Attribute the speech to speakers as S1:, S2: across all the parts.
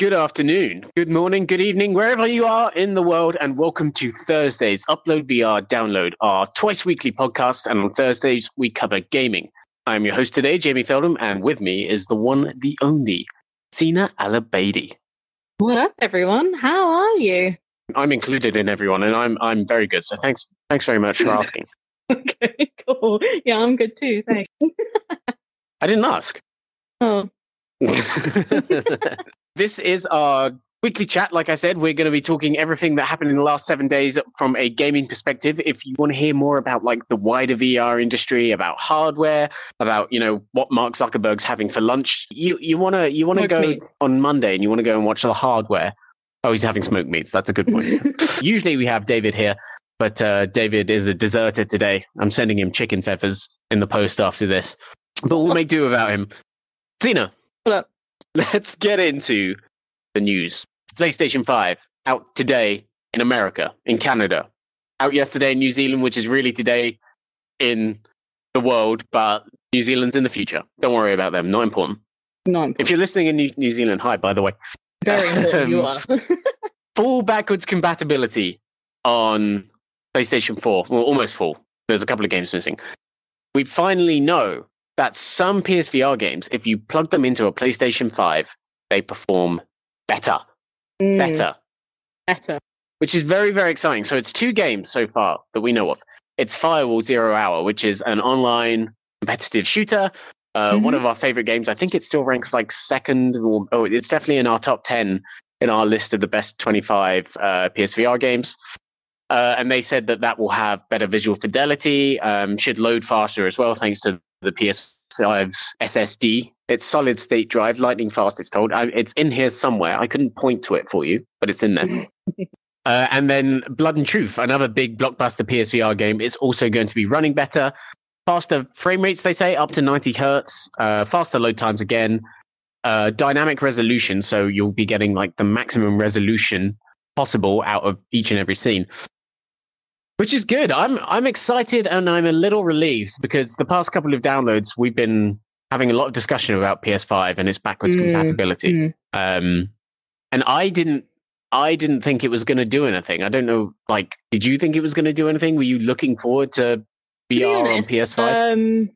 S1: good afternoon, good morning, good evening, wherever you are in the world, and welcome to Thursday's Upload VR Download, our twice weekly podcast. And on Thursdays, we cover gaming. I'm your host today, Jamie Feltham, and with me is the one, the only, Zeena Al-Obaidi.
S2: What up, everyone? How are you?
S1: I'm included in everyone, and I'm I'm very good. So thanks, thanks very much for asking.
S2: okay, cool. Yeah, I'm good too. Thanks.
S1: I didn't ask.
S2: Oh,
S1: this is our weekly chat. Like I said, we're going to be talking everything that happened in the last seven days from a gaming perspective. If you want to hear more about like the wider VR industry, about hardware, about you know what Mark Zuckerberg's having for lunch, you you want to you want to go
S2: meat.
S1: on Monday and you want to go and watch the hardware. Oh, he's having smoked meats. That's a good point. Usually we have David here, but uh, David is a deserter today. I'm sending him chicken feathers in the post after this, but we'll make do without him. Tina,
S2: What up?
S1: let's get into the news. PlayStation 5 out today in America, in Canada, out yesterday in New Zealand, which is really today in the world, but New Zealand's in the future. Don't worry about them, not important.
S2: no,
S1: If you're listening in New, New Zealand, hi, by the way.
S2: very important. you um, are.
S1: Full backwards compatibility on PlayStation 4, well, almost full. There's a couple of games missing. We finally know that some PSVR games, if you plug them into a PlayStation 5, they perform better.
S2: Mm,
S1: Better.
S2: better.
S1: Which is very, very exciting. So it's two games so far that we know of. It's Firewall Zero Hour, which is an online competitive shooter. Uh, One
S2: Mhm.
S1: of our favorite games. I think it still ranks like second, or oh, it's definitely in our top 10 in our list of the best 25 uh, PSVR games. Uh, and they said that that will have better visual fidelity, um, should load faster as well, thanks to the PS5's SSD. It's solid state drive, lightning fast, it's told. I, it's in here somewhere. I couldn't point to it for you, but it's in there. Uh, and then Blood and Truth, another big blockbuster PSVR game, is also going to be running better. Faster frame rates, they say, up to 90 hertz. Uh, faster load times again. Uh, dynamic resolution, so you'll be getting like the maximum resolution possible out of each and every scene, which is good. I'm I'm excited and I'm a little relieved because the past couple of downloads we've been having a lot of discussion about PS5 and its backwards
S2: Mm,
S1: compatibility.
S2: mm.
S1: Um, and I didn't, I didn't think it was going to do anything. I don't know. Like, did you think it was going to do anything? Were you looking forward to
S2: To be
S1: VR on PS5?
S2: Um,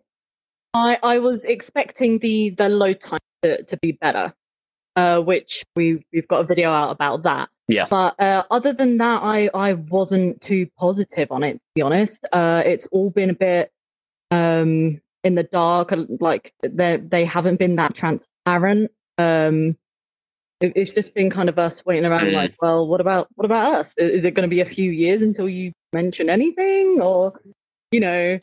S2: I I was expecting the the load time to, to be better, uh, which we we've got a video out about that.
S1: Yeah.
S2: But uh, other than that, I I wasn't too positive on it. To be honest, uh, it's all been a bit um in the dark. Like they they haven't been that transparent. Um, it, it's just been kind of us waiting around.
S1: Mm.
S2: Like, well, what about what about us? I- Is it going to be a few years until you mention anything, or you know,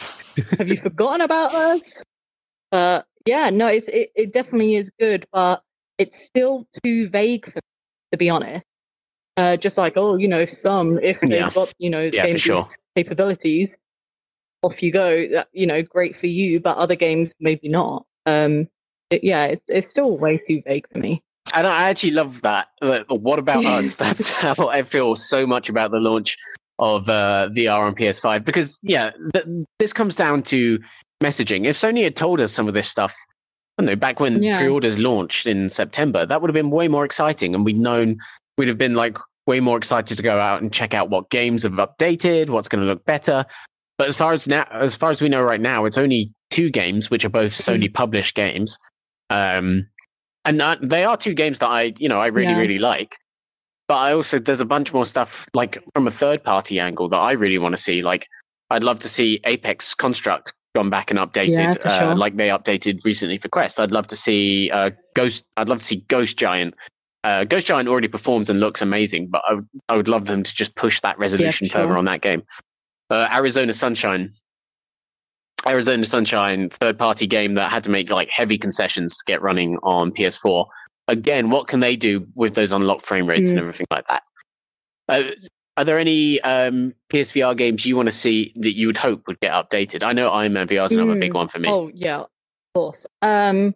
S2: have you forgotten about us? But yeah, no, it's it, it definitely is good, but it's still too vague for me, to be honest. Uh, just like oh, you know, some if they've
S1: Yeah.
S2: got you know
S1: Yeah,
S2: game
S1: sure.
S2: capabilities, off you go. That you know, great for you, but other games maybe not. Um, it, yeah, it's it's still way too vague for me.
S1: And I actually love that. What about us? That's how I feel so much about the launch of uh, VR on PS5 because yeah, th- this comes down to messaging. If Sony had told us some of this stuff, I don't know, back when
S2: Yeah.
S1: pre-orders launched in September, that would have been way more exciting, and we'd known we'd have been like way more excited to go out and check out what games have updated, what's going to look better. But as far as now, as far as we know right now, it's only two games, which are both Sony published games. Um, and that, they are two games that I, you know, I really,
S2: Yeah.
S1: really like. But I also there's a bunch more stuff like from a third party angle that I really want to see. Like I'd love to see Apex Construct gone back and updated,
S2: Yeah,
S1: uh,
S2: sure.
S1: like they updated recently for Quest. I'd love to see uh, Ghost. I'd love to see Ghost Giant. Uh, Ghost Giant already performs and looks amazing, but I would, love them to just push that resolution
S2: sure.
S1: further on that game. Uh, Arizona Sunshine. Arizona Sunshine, third party game that had to make like heavy concessions to get running on PS4. Again, what can they do with those unlocked frame rates and
S2: Mm.
S1: everything like that? Are there any um, PSVR games you want to see that you would hope would get updated? I know Iron Man VR is another big
S2: Mm.
S1: one for me.
S2: Oh yeah, of course. Um,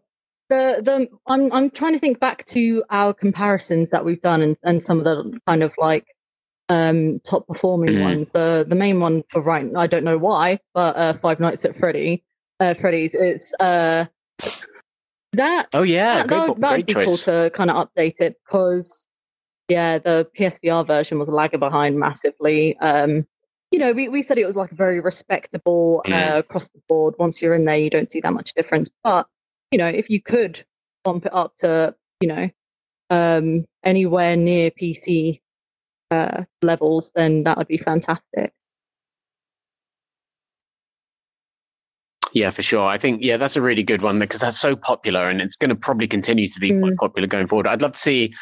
S2: the the I'm I'm trying to think back to our comparisons that we've done and, and some of the kind of like um top performing
S1: Mhm.
S2: ones. The the main one for right I don't know why, but uh, Five Nights at Freddy uh, Freddy's it's uh That
S1: Oh yeah,
S2: that,
S1: great,
S2: that, that'd be cool to kind of update it because yeah, the PSVR version was lagging behind massively. Um, you know, we, we said it was like a very respectable
S1: Mm.
S2: uh, across the board. Once you're in there, you don't see that much difference. But you know, if you could bump it up to you know um, anywhere near PC uh, levels, then that would be fantastic.
S1: Yeah, for sure. I think yeah, that's a really good one because that's so popular and it's going to probably continue to be quite
S2: Mm.
S1: popular going forward. I'd love to see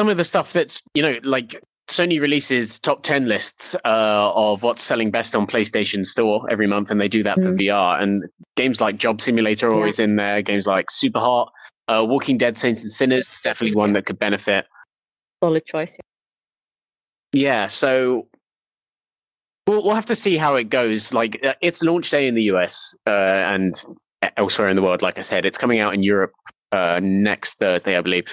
S1: some of the stuff that's you know like Sony releases top ten lists uh, of what's selling best on PlayStation Store every month, and they do that for
S2: Mm.
S1: VR. And games like Job Simulator are
S2: Yeah.
S1: always in there. Games like Super Hot, uh, Walking Dead, Saints and Sinners is definitely one that could benefit.
S2: Solid choice.
S1: Yeah, so we'll we'll have to see how it goes. Like uh, it's launch day in the US uh, and elsewhere in the world. Like I said, it's coming out in Europe uh, next Thursday, I believe.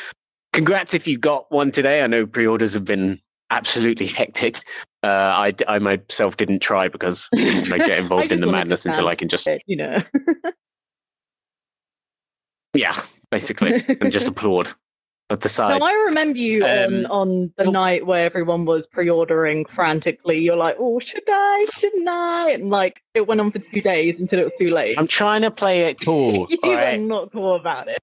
S1: Congrats if you got one today. I know pre-orders have been absolutely hectic. Uh, I I myself didn't try because I get involved in the madness until I can just
S2: it, you know.
S1: yeah, basically, and just applaud at the
S2: No,
S1: sides.
S2: I remember you on,
S1: Um,
S2: on the
S1: well-
S2: night where everyone was pre-ordering frantically. You're like, "Oh, should I? Shouldn't I?" And like, it went on for two days until it was too late.
S1: I'm trying to play it cool.
S2: you
S1: right?
S2: not cool about it.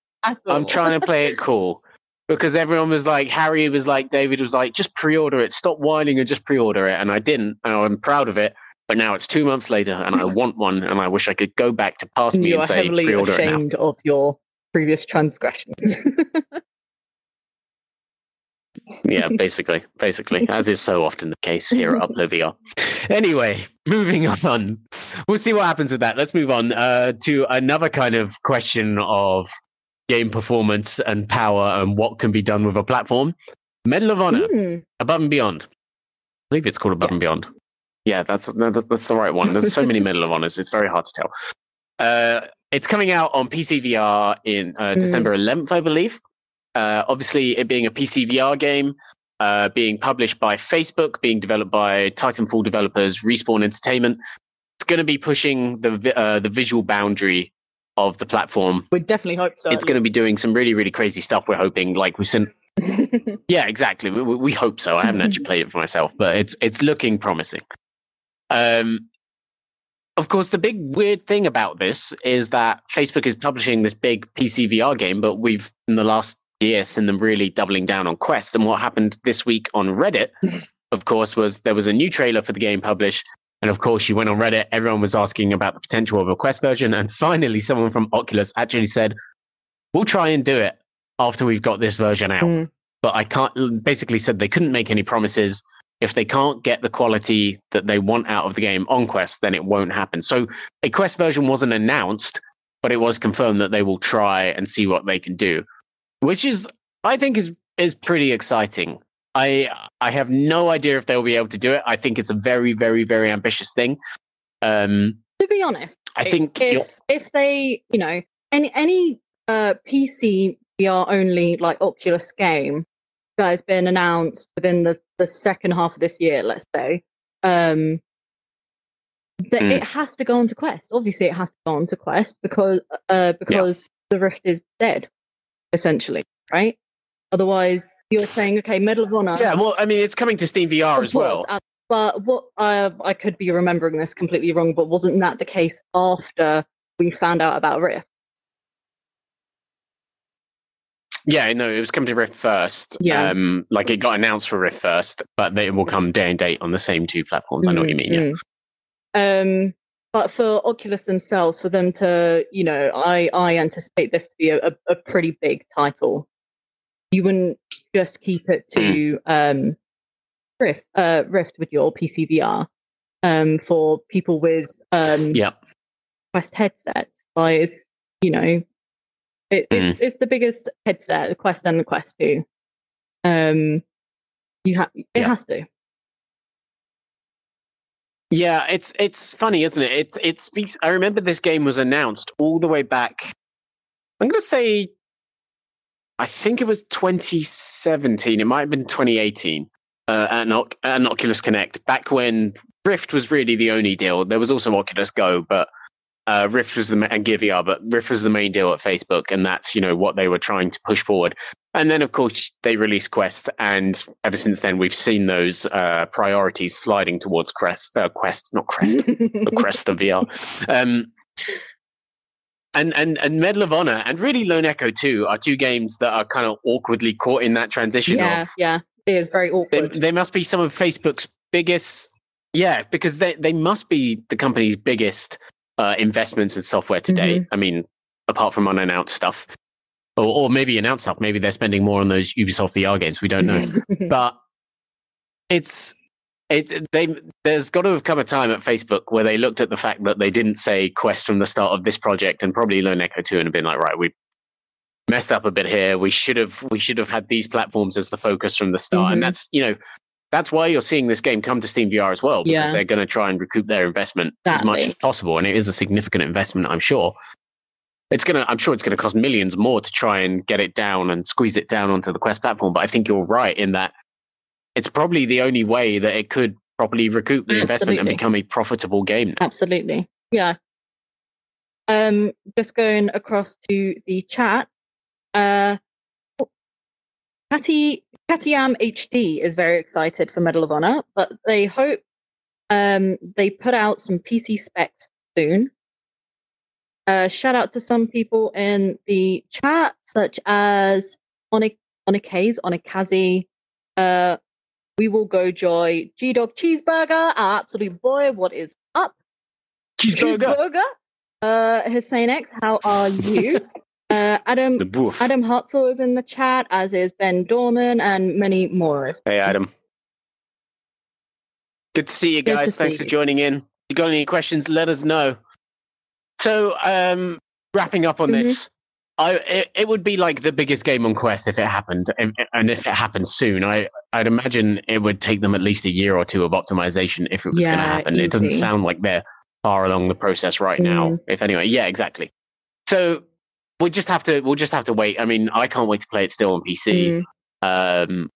S1: I'm trying to play it cool because everyone was like, Harry was like, David was like, just pre-order it, stop whining and just pre-order it, and I didn't, and I'm proud of it. But now it's two months later, and I want one, and I wish I could go back to past me
S2: you
S1: and
S2: are
S1: say,
S2: heavily
S1: pre-order it now.
S2: ashamed of your previous transgressions.
S1: Yeah, basically, basically, as is so often the case here at Upload VR. Anyway, moving on. We'll see what happens with that. Let's move on uh, to another kind of question of game performance and power and what can be done with a platform. Medal of Honor.
S2: Hmm.
S1: Above and Beyond. I believe it's called Above and Beyond. Yeah, that's, that's that's the right one. There's so many Medal of Honors, it's very hard to tell. Uh, it's coming out on PC VR in uh,
S2: Mm.
S1: December 11th, I believe. Uh, obviously, it being a PC VR game, uh, being published by Facebook, being developed by Titanfall developers, Respawn Entertainment, it's going to be pushing the uh, the visual boundary of the platform.
S2: We definitely hope so.
S1: It's going to be doing some really really crazy stuff. We're hoping, like we've seen yeah, exactly. We, we we hope so. I haven't actually played it for myself, but it's it's looking promising. Um, of course, the big weird thing about this is that Facebook is publishing this big PC VR game, but we've in the last year seen them really doubling down on Quest. And what happened this week on Reddit, of course, was there was a new trailer for the game published. And of course, you went on Reddit, everyone was asking about the potential of a Quest version. And finally, someone from Oculus actually said, We'll try and do it after we've got this version out
S2: Mm.
S1: but I can't. Basically, said they couldn't make any promises. If they can't get the quality that they want out of the game on Quest, then it won't happen. So a Quest version wasn't announced, but it was confirmed that they will try and see what they can do, which is, I think, is is pretty exciting. I I have no idea if they'll be able to do it. I think it's a very, very, very ambitious thing. Um,
S2: to be honest,
S1: I think you're-
S2: if if they, you know, any any uh, PC VR only like Oculus game that has been announced within the the second half of this year, let's say, um, that
S1: Mm.
S2: it has to go on to Quest. Obviously, it has to go on to Quest because uh, because the Rift is dead, essentially, right? Otherwise, you're saying, okay, Medal of Honor.
S1: yeah. Well, I mean, it's coming to Steam VR as well.
S2: uh, But what uh, I could be remembering this completely wrong, but wasn't that the case after we found out about Rift?
S1: Yeah, no, it was coming to Rift first.
S2: Yeah.
S1: Um, like it got announced for Rift first, but they will come day and date on the same two platforms. I know what you mean. Yeah.
S2: Mm, mm. Um, but for Oculus themselves, for them to, you know, I I anticipate this to be a, a, a pretty big title. You wouldn't just keep it to um, Rift, uh, Rift with your PC VR. Um, for people with um,
S1: Yeah.
S2: Quest headsets, like it's you know, it,
S1: Mm.
S2: it's it's the biggest headset, the Quest and the Quest Two. Um, you have it
S1: Yeah.
S2: has to.
S1: Yeah, it's it's funny, isn't it? It's it speaks. I remember this game was announced all the way back. I'm going to say, I think it was 2017. It might have been 2018. Uh, at, an, an Oculus Connect, back when Rift was really the only deal. There was also Oculus Go, but uh, Rift was the ma- and Gear VR, but Rift was the main deal at Facebook, and that's you know what they were trying to push forward. And then of course they released Quest, and ever since then we've seen those uh, priorities sliding towards Quest, uh, Quest, not Crest, the Crest of VR. Um, and and and Medal of Honor and really Lone Echo 2 are two games that are kind of awkwardly caught in that transition
S2: yeah,
S1: of
S2: yeah, it is very
S1: they,
S2: awkward.
S1: they must be some of Facebook's biggest yeah, because they they must be the company's biggest uh, investments in software today.
S2: Mm-hmm.
S1: I mean, apart from unannounced stuff. Or, or maybe announced stuff. Maybe they're spending more on those Ubisoft VR games. We don't know. but it's it they there's got to have come a time at Facebook where they looked at the fact that they didn't say Quest from the start of this project and probably Lone Echo 2 and have been like, right, we messed up a bit here. We should have we should have had these platforms as the focus from the start.
S2: Mhm.
S1: And that's you know that's why you're seeing this game come to Steam VR as well, because
S2: Yeah.
S1: they're going to try and recoup their investment as much as possible. And it is a significant investment, I'm sure. It's gonna I'm sure it's gonna cost millions more to try and get it down and squeeze it down onto the Quest platform. But I think you're right in that it's probably the only way that it could properly recoup the investment and become a profitable game now.
S2: Absolutely. Yeah. Um, just going across to the chat. Uh, Catty Cattyam HD is very excited for Medal of Honor, but they hope um they put out some PC specs soon. Uh, shout out to some people in the chat, such as Onik Onikaze, Onikazi, uh, We Will Go Joy, G Dog Cheeseburger, our absolute boy, what is up? Cheeseburger. Uh, Hussein X, how are you? uh, Adam
S1: The boof.
S2: Adam Hartzell is in the chat, as is Ben Dorman, and many more.
S1: Hey Adam. Good to see you guys. Thanks for
S2: you.
S1: joining in. If you got any questions, let us know. So, um, wrapping up on
S2: Mhm.
S1: this, I it, it would be like the biggest game on Quest if it happened, and, and if it happened soon, I I'd imagine it would take them at least a year or two of optimization if it was going to
S2: Yeah,
S1: happen. It doesn't sound like they're far along the process right now.
S2: Mm.
S1: If anyway, yeah, exactly. So we'll just have to we'll just have to wait. I mean, I can't wait to play it still on PC.
S2: Mm.
S1: Um,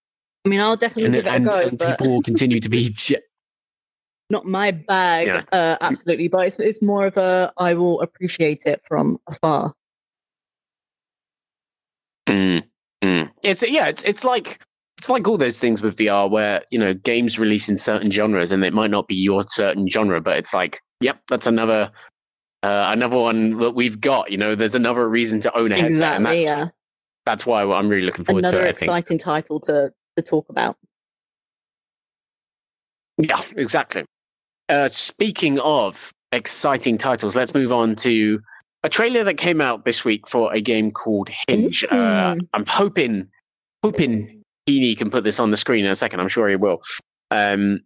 S2: I mean, I'll definitely
S1: and
S2: give it a go,
S1: and
S2: but
S1: people will continue to be
S2: not my bag,
S1: Yeah.
S2: uh, absolutely. But it's, it's more of a I will appreciate it from afar.
S1: Mm, mm. It's yeah, it's it's like it's like all those things with VR where you know games release in certain genres and it might not be your certain genre, but it's like, yep, that's another uh, another one that we've got. You know, there's another reason to own a headset, and that's
S2: yeah.
S1: that's why I'm really looking forward
S2: Another
S1: to think.
S2: exciting title to to talk about.
S1: Yeah, exactly. Uh, speaking of exciting titles, let's move on to a trailer that came out this week for a game called Hinge. Uh,
S2: Mm.
S1: I'm hoping, hoping Heaney can put this on the screen in a second. I'm sure he will. Um,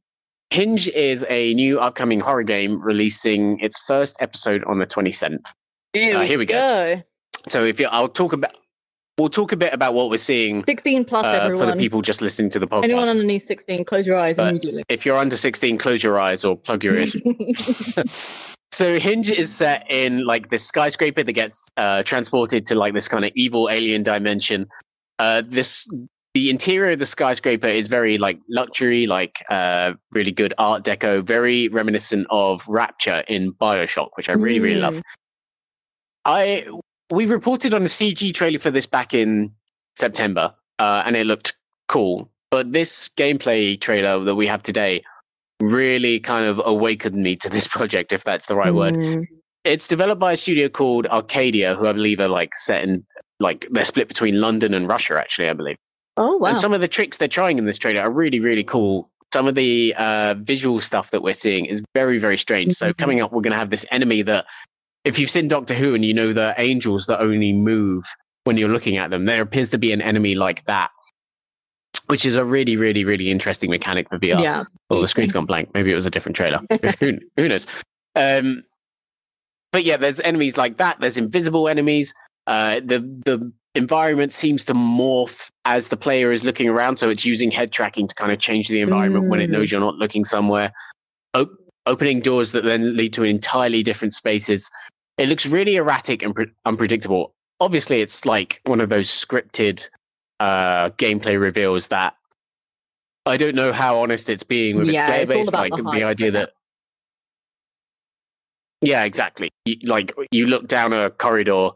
S1: Hinge is a new upcoming horror game releasing its first episode on the 27th. Uh, here we go. So if you, I'll talk about, we'll talk a bit about what we're seeing
S2: 16 plus,
S1: uh,
S2: everyone.
S1: for the people just listening to the podcast.
S2: Anyone underneath 16, close your eyes
S1: But-
S2: immediately.
S1: if you're under 16, close your eyes or plug your ears. So Hinge is set in like this skyscraper that gets uh, transported to like this kind of evil alien dimension. Uh, this the interior of the skyscraper is very like luxury, like uh, really good art deco, very reminiscent of Rapture in Bioshock, which I really really love.
S2: Mm.
S1: I we reported on a CG trailer for this back in September, uh, and it looked cool. But this gameplay trailer that we have today really kind of awakened me to this project, if that's the right word.
S2: Mm.
S1: It's developed by a studio called Arcadia, who I believe are like set in like they're split between London and Russia, actually, I believe.
S2: Oh wow.
S1: And some of the tricks they're trying in this trailer are really, really cool. Some of the uh, visual stuff that we're seeing is very, very strange. So
S2: Mhm.
S1: coming up, we're going to have this enemy that, if you've seen Doctor Who and you know the angels that only move when you're looking at them, there appears to be an enemy like that, which is a really, really, really interesting mechanic for VR.
S2: yeah.
S1: Well, the screen's gone blank. Maybe it was a different trailer. who, who knows? Um, but yeah, there's enemies like that. There's invisible enemies. Uh, the the environment seems to morph as the player is looking around, so it's using head tracking to kind of change the environment when it
S2: Mm.
S1: knows you're not looking somewhere. Op- opening doors that then lead to entirely different spaces. It looks really erratic and pre- unpredictable. Obviously, it's like one of those scripted uh, gameplay reveals that I don't know how honest it's being with
S2: Yeah,
S1: its player base. Like
S2: the
S1: the, idea that Yeah, exactly. You, like you look down a corridor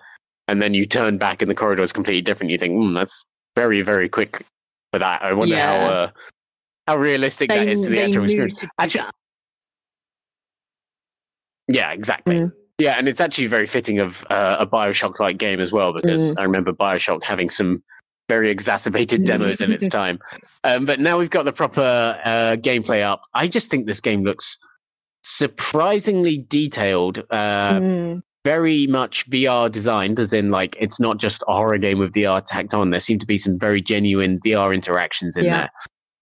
S1: and then you turn back and the corridor is completely different. You think, mm, that's very, very quick for that. I wonder
S2: Yeah.
S1: how uh, how realistic that is to the
S2: they
S1: actual experience. Actually,
S2: that.
S1: Yeah, exactly.
S2: Mm.
S1: Yeah, and it's actually very fitting of uh, a Bioshock-like game as well because
S2: Mm.
S1: I remember Bioshock having some very exacerbated demos in its time. Um, but now we've got the proper uh, gameplay up. I just think this game looks surprisingly detailed. Uh,
S2: Mm.
S1: Very much VR designed, as in like it's not just a horror game with VR tacked on. There seem to be some very genuine VR interactions in
S2: Yeah.
S1: there.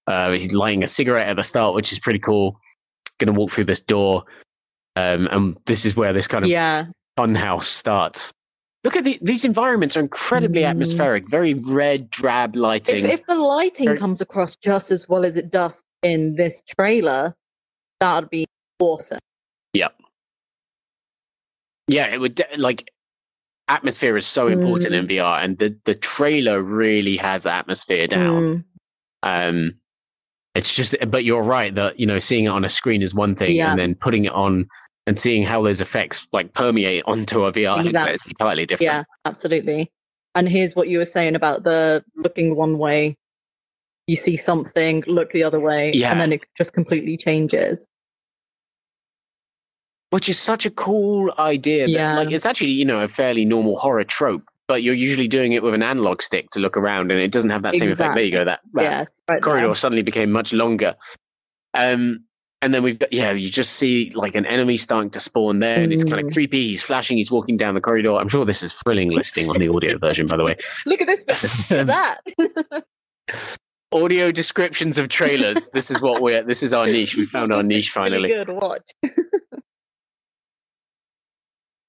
S1: Uh, he's lighting a cigarette at the start, which is pretty cool. Going to walk through this door, um, and this is where this kind of
S2: yeah,
S1: fun house starts. Look at the, these environments are incredibly
S2: Mm.
S1: atmospheric, very red, drab lighting.
S2: if, if the lighting
S1: Very-
S2: comes across just as well as it does in this trailer, that would be awesome.
S1: yeah, it would like atmosphere is so important
S2: Mm.
S1: in VR, and the the trailer really has atmosphere down.
S2: Mm.
S1: Um, it's just, but you're right that you know seeing it on a screen is one thing,
S2: Yeah.
S1: and then putting it on and seeing how those effects like permeate onto a VR headset is entirely different.
S2: Yeah, absolutely. And here's what you were saying about the looking one way, you see something, look the other way,
S1: Yeah.
S2: and then it just completely changes.
S1: Which is such a cool idea. That,
S2: Yeah.
S1: Like it's actually you know a fairly normal horror trope, but you're usually doing it with an analog stick to look around, and it doesn't have that same effect. There you go. That, that
S2: yeah, right
S1: corridor
S2: there.
S1: suddenly became much longer. Um, and then we've got yeah, you just see like an enemy starting to spawn there, and it's kind of
S2: Mm.
S1: creepy. He's flashing. He's walking down the corridor. I'm sure this is thrilling listening on the audio version, by the way.
S2: Look at this, look at that.
S1: audio descriptions of trailers. this is what we're. This is our niche. We found our niche finally.
S2: Good watch.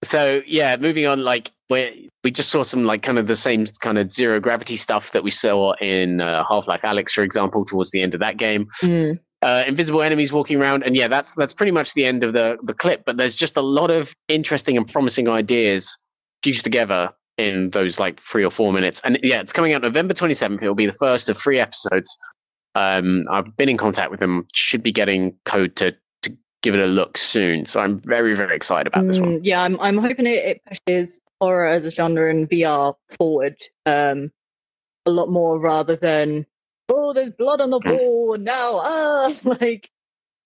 S1: So yeah, moving on. Like we we just saw some like kind of the same kind of zero gravity stuff that we saw in uh, Half Life Alyx, for example, towards the end of that game.
S2: Mm.
S1: uh, invisible enemies walking around, and yeah, that's that's pretty much the end of the the clip. But there's just a lot of interesting and promising ideas fused together in those like three or four minutes. And yeah, it's coming out November 27th. It'll be the first of three episodes. Um, I've been in contact with them. Should be getting code to to give it a look soon. So I'm very very excited about this one.
S2: Mm, yeah, I'm I'm hoping it, it pushes horror as a genre in VR forward um a lot more rather than oh there's blood on the
S1: Mm.
S2: wall and now ah like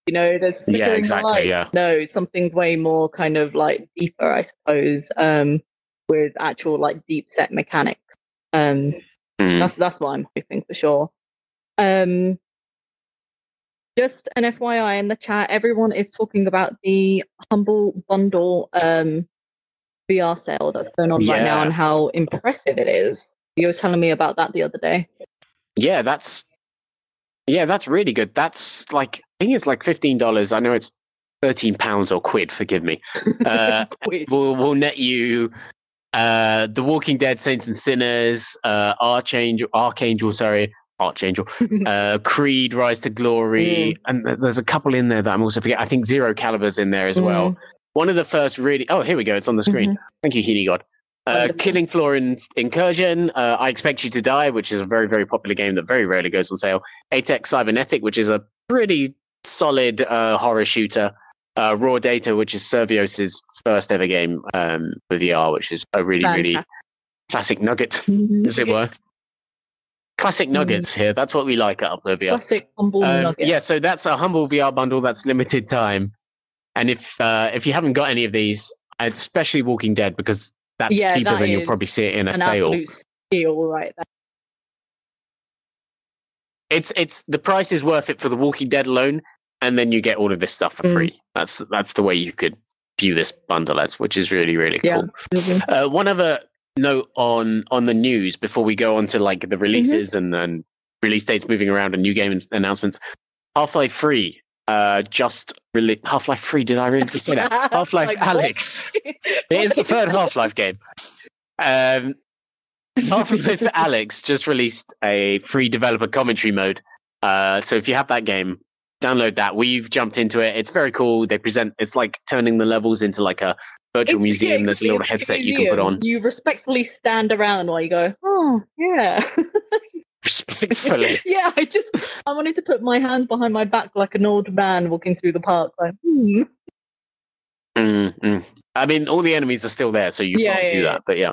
S2: you know there's yeah,
S1: exactly, yeah.
S2: No, something way more kind of like deeper, I suppose, um with actual like deep set mechanics. Um
S1: Mm.
S2: that's that's what I'm hoping for sure. Um, just an FYI in the chat, everyone is talking about the Humble Bundle um, VR sale that's going on right now and how impressive it is. You were telling me about that the other day.
S1: Yeah, that's yeah, that's really good. That's like I think it's like fifteen dollars. I know it's thirteen pounds or quid. Forgive me. Uh,
S2: Wait,
S1: will will net you uh the walking dead saints and sinners uh archangel archangel sorry archangel uh creed rise to glory and th- there's a couple in there that i'm also forgetting i think zero calibers in there as well. One of the first really oh here we go it's on the screen. Thank you healy god. Uh, killing floor in incursion uh, i expect you to die which is a very very popular game that very rarely goes on sale. A-Tech cybernetic which is a pretty solid uh, horror shooter. Uh, Raw Data, which is Survios's first ever game um, for VR, which is a really, really classic nugget,
S2: Mhm.
S1: as it were. Classic nuggets here. That's what we like at VR.
S2: Classic Humble
S1: Um,
S2: Nugget.
S1: yeah, so that's a humble VR bundle that's limited time. And if uh, if you haven't got any of these, especially Walking Dead, because that's
S2: Yeah,
S1: cheaper
S2: that
S1: than you'll probably see it in a sale.
S2: steal right there.
S1: It's it's the price is worth it for the Walking Dead alone, and then you get all of this stuff for
S2: Mm.
S1: free. That's that's the way you could view this bundle as, which is really really cool.
S2: absolutely.
S1: Uh, one other note on on the news before we go on to like the releases and and release dates moving around and new game announcements. Half Life Three, uh, just released. Half Life Three. Did I really just say that? Half Life
S2: Like.
S1: Alyx. It is the third Half Life game. Um, Half Life Alyx just released a free developer commentary mode. Uh, so if you have that game, download that. We've jumped into it. It's very cool. They present. It's like turning the levels into like a virtual
S2: It's-
S1: museum. There's a little headset you can put on.
S2: You respectfully stand around while you go, oh, yeah.
S1: Respectfully.
S2: yeah, I just, I wanted to put my hand behind my back like an old man walking through the park. Like, hmm.
S1: Mm, mm. I mean, all the enemies are still there, so you
S2: Yeah,
S1: can't
S2: yeah,
S1: do
S2: yeah.
S1: that. But yeah,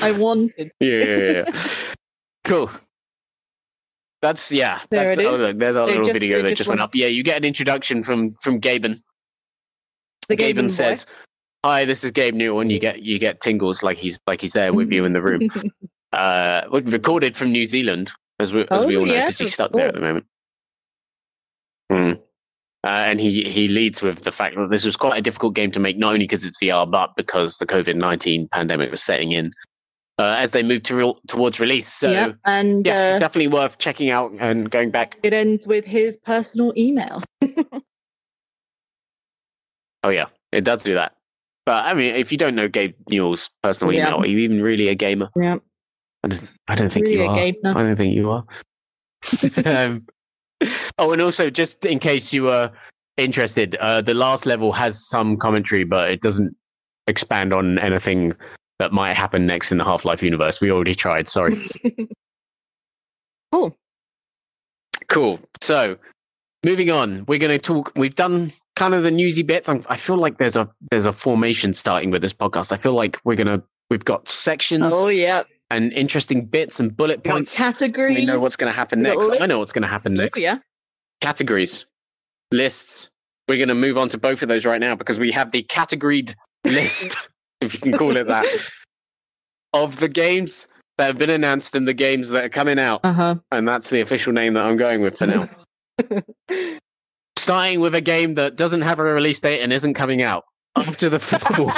S2: I wanted.
S1: yeah, yeah, yeah, yeah. cool. That's yeah.
S2: There
S1: That's
S2: it
S1: oh, look, there's our
S2: It
S1: little
S2: just-
S1: video that
S2: just
S1: just went
S2: went-
S1: up. Yeah, you get an introduction from from Gaben.
S2: The
S1: Gaben
S2: Gaben
S1: says, "Hi, this is Gabe Newell," you get you get tingles like he's like he's there with you in the room. uh, recorded from New Zealand, as we as we
S2: Oh,
S1: all know,
S2: yes,
S1: because he's
S2: of
S1: stuck there at the moment. Hmm. Uh, and he he leads with the fact that this was quite a difficult game to make, not only because it's VR, but because the COVID nineteen pandemic was setting in uh, as they moved to real, towards release. So
S2: yeah, and
S1: yeah,
S2: uh,
S1: definitely worth checking out and going back.
S2: it ends with his personal email.
S1: Oh yeah, it does do that. But I mean, if you don't know Gabe Newell's personal
S2: Yeah.
S1: email, are you even really a gamer?
S2: Yeah,
S1: I don't, I don't think
S2: really
S1: you
S2: a
S1: are.
S2: Gabe now.
S1: I don't think you are. um, oh, and also, just in case you were interested, uh, the last level has some commentary, but it doesn't expand on anything that might happen next in the Half Life universe. We already tried. Sorry.
S2: Cool.
S1: Cool. So, moving on, we're going to talk. We've done kind of the newsy bits. I'm, I feel like there's a there's a formation starting with this podcast. I feel like we're gonna we've got sections
S2: Oh yeah,
S1: and interesting bits and bullet points.
S2: categories.
S1: We know what's going to happen next. I know what's going to happen
S2: Oh,
S1: next.
S2: yeah,
S1: Categories, lists. We're going to move on to both of those right now because we have the categoried list, if you can call it that, of the games that have been announced and the games that are coming out.
S2: uh huh.
S1: And that's the official name that I'm going with for now. Starting with a game that doesn't have a release date and isn't coming out after the fall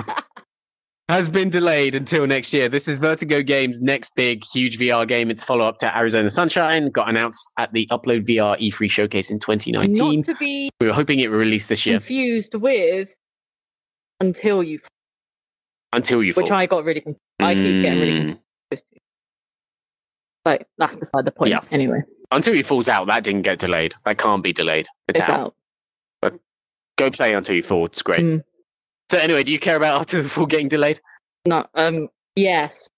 S1: has been delayed until next year. This is Vertigo Games' next big, huge VR game. Its follow up to Arizona Sunshine got announced at the Upload VR E3 showcase in 2019.
S2: Not to be
S1: We were hoping it would release this year
S2: confused with until you,
S1: until you
S2: which
S1: fall.
S2: I got really confused. I keep getting really
S1: Mm,
S2: confused. But that's beside the point.
S1: Yeah.
S2: Anyway,
S1: Until you falls out, that didn't get delayed. That can't be delayed. It's,
S2: it's
S1: out.
S2: out.
S1: Go play Until You Fall. It's great.
S2: Mm.
S1: So anyway, do you care about after the Fall getting delayed?
S2: No, um, yes.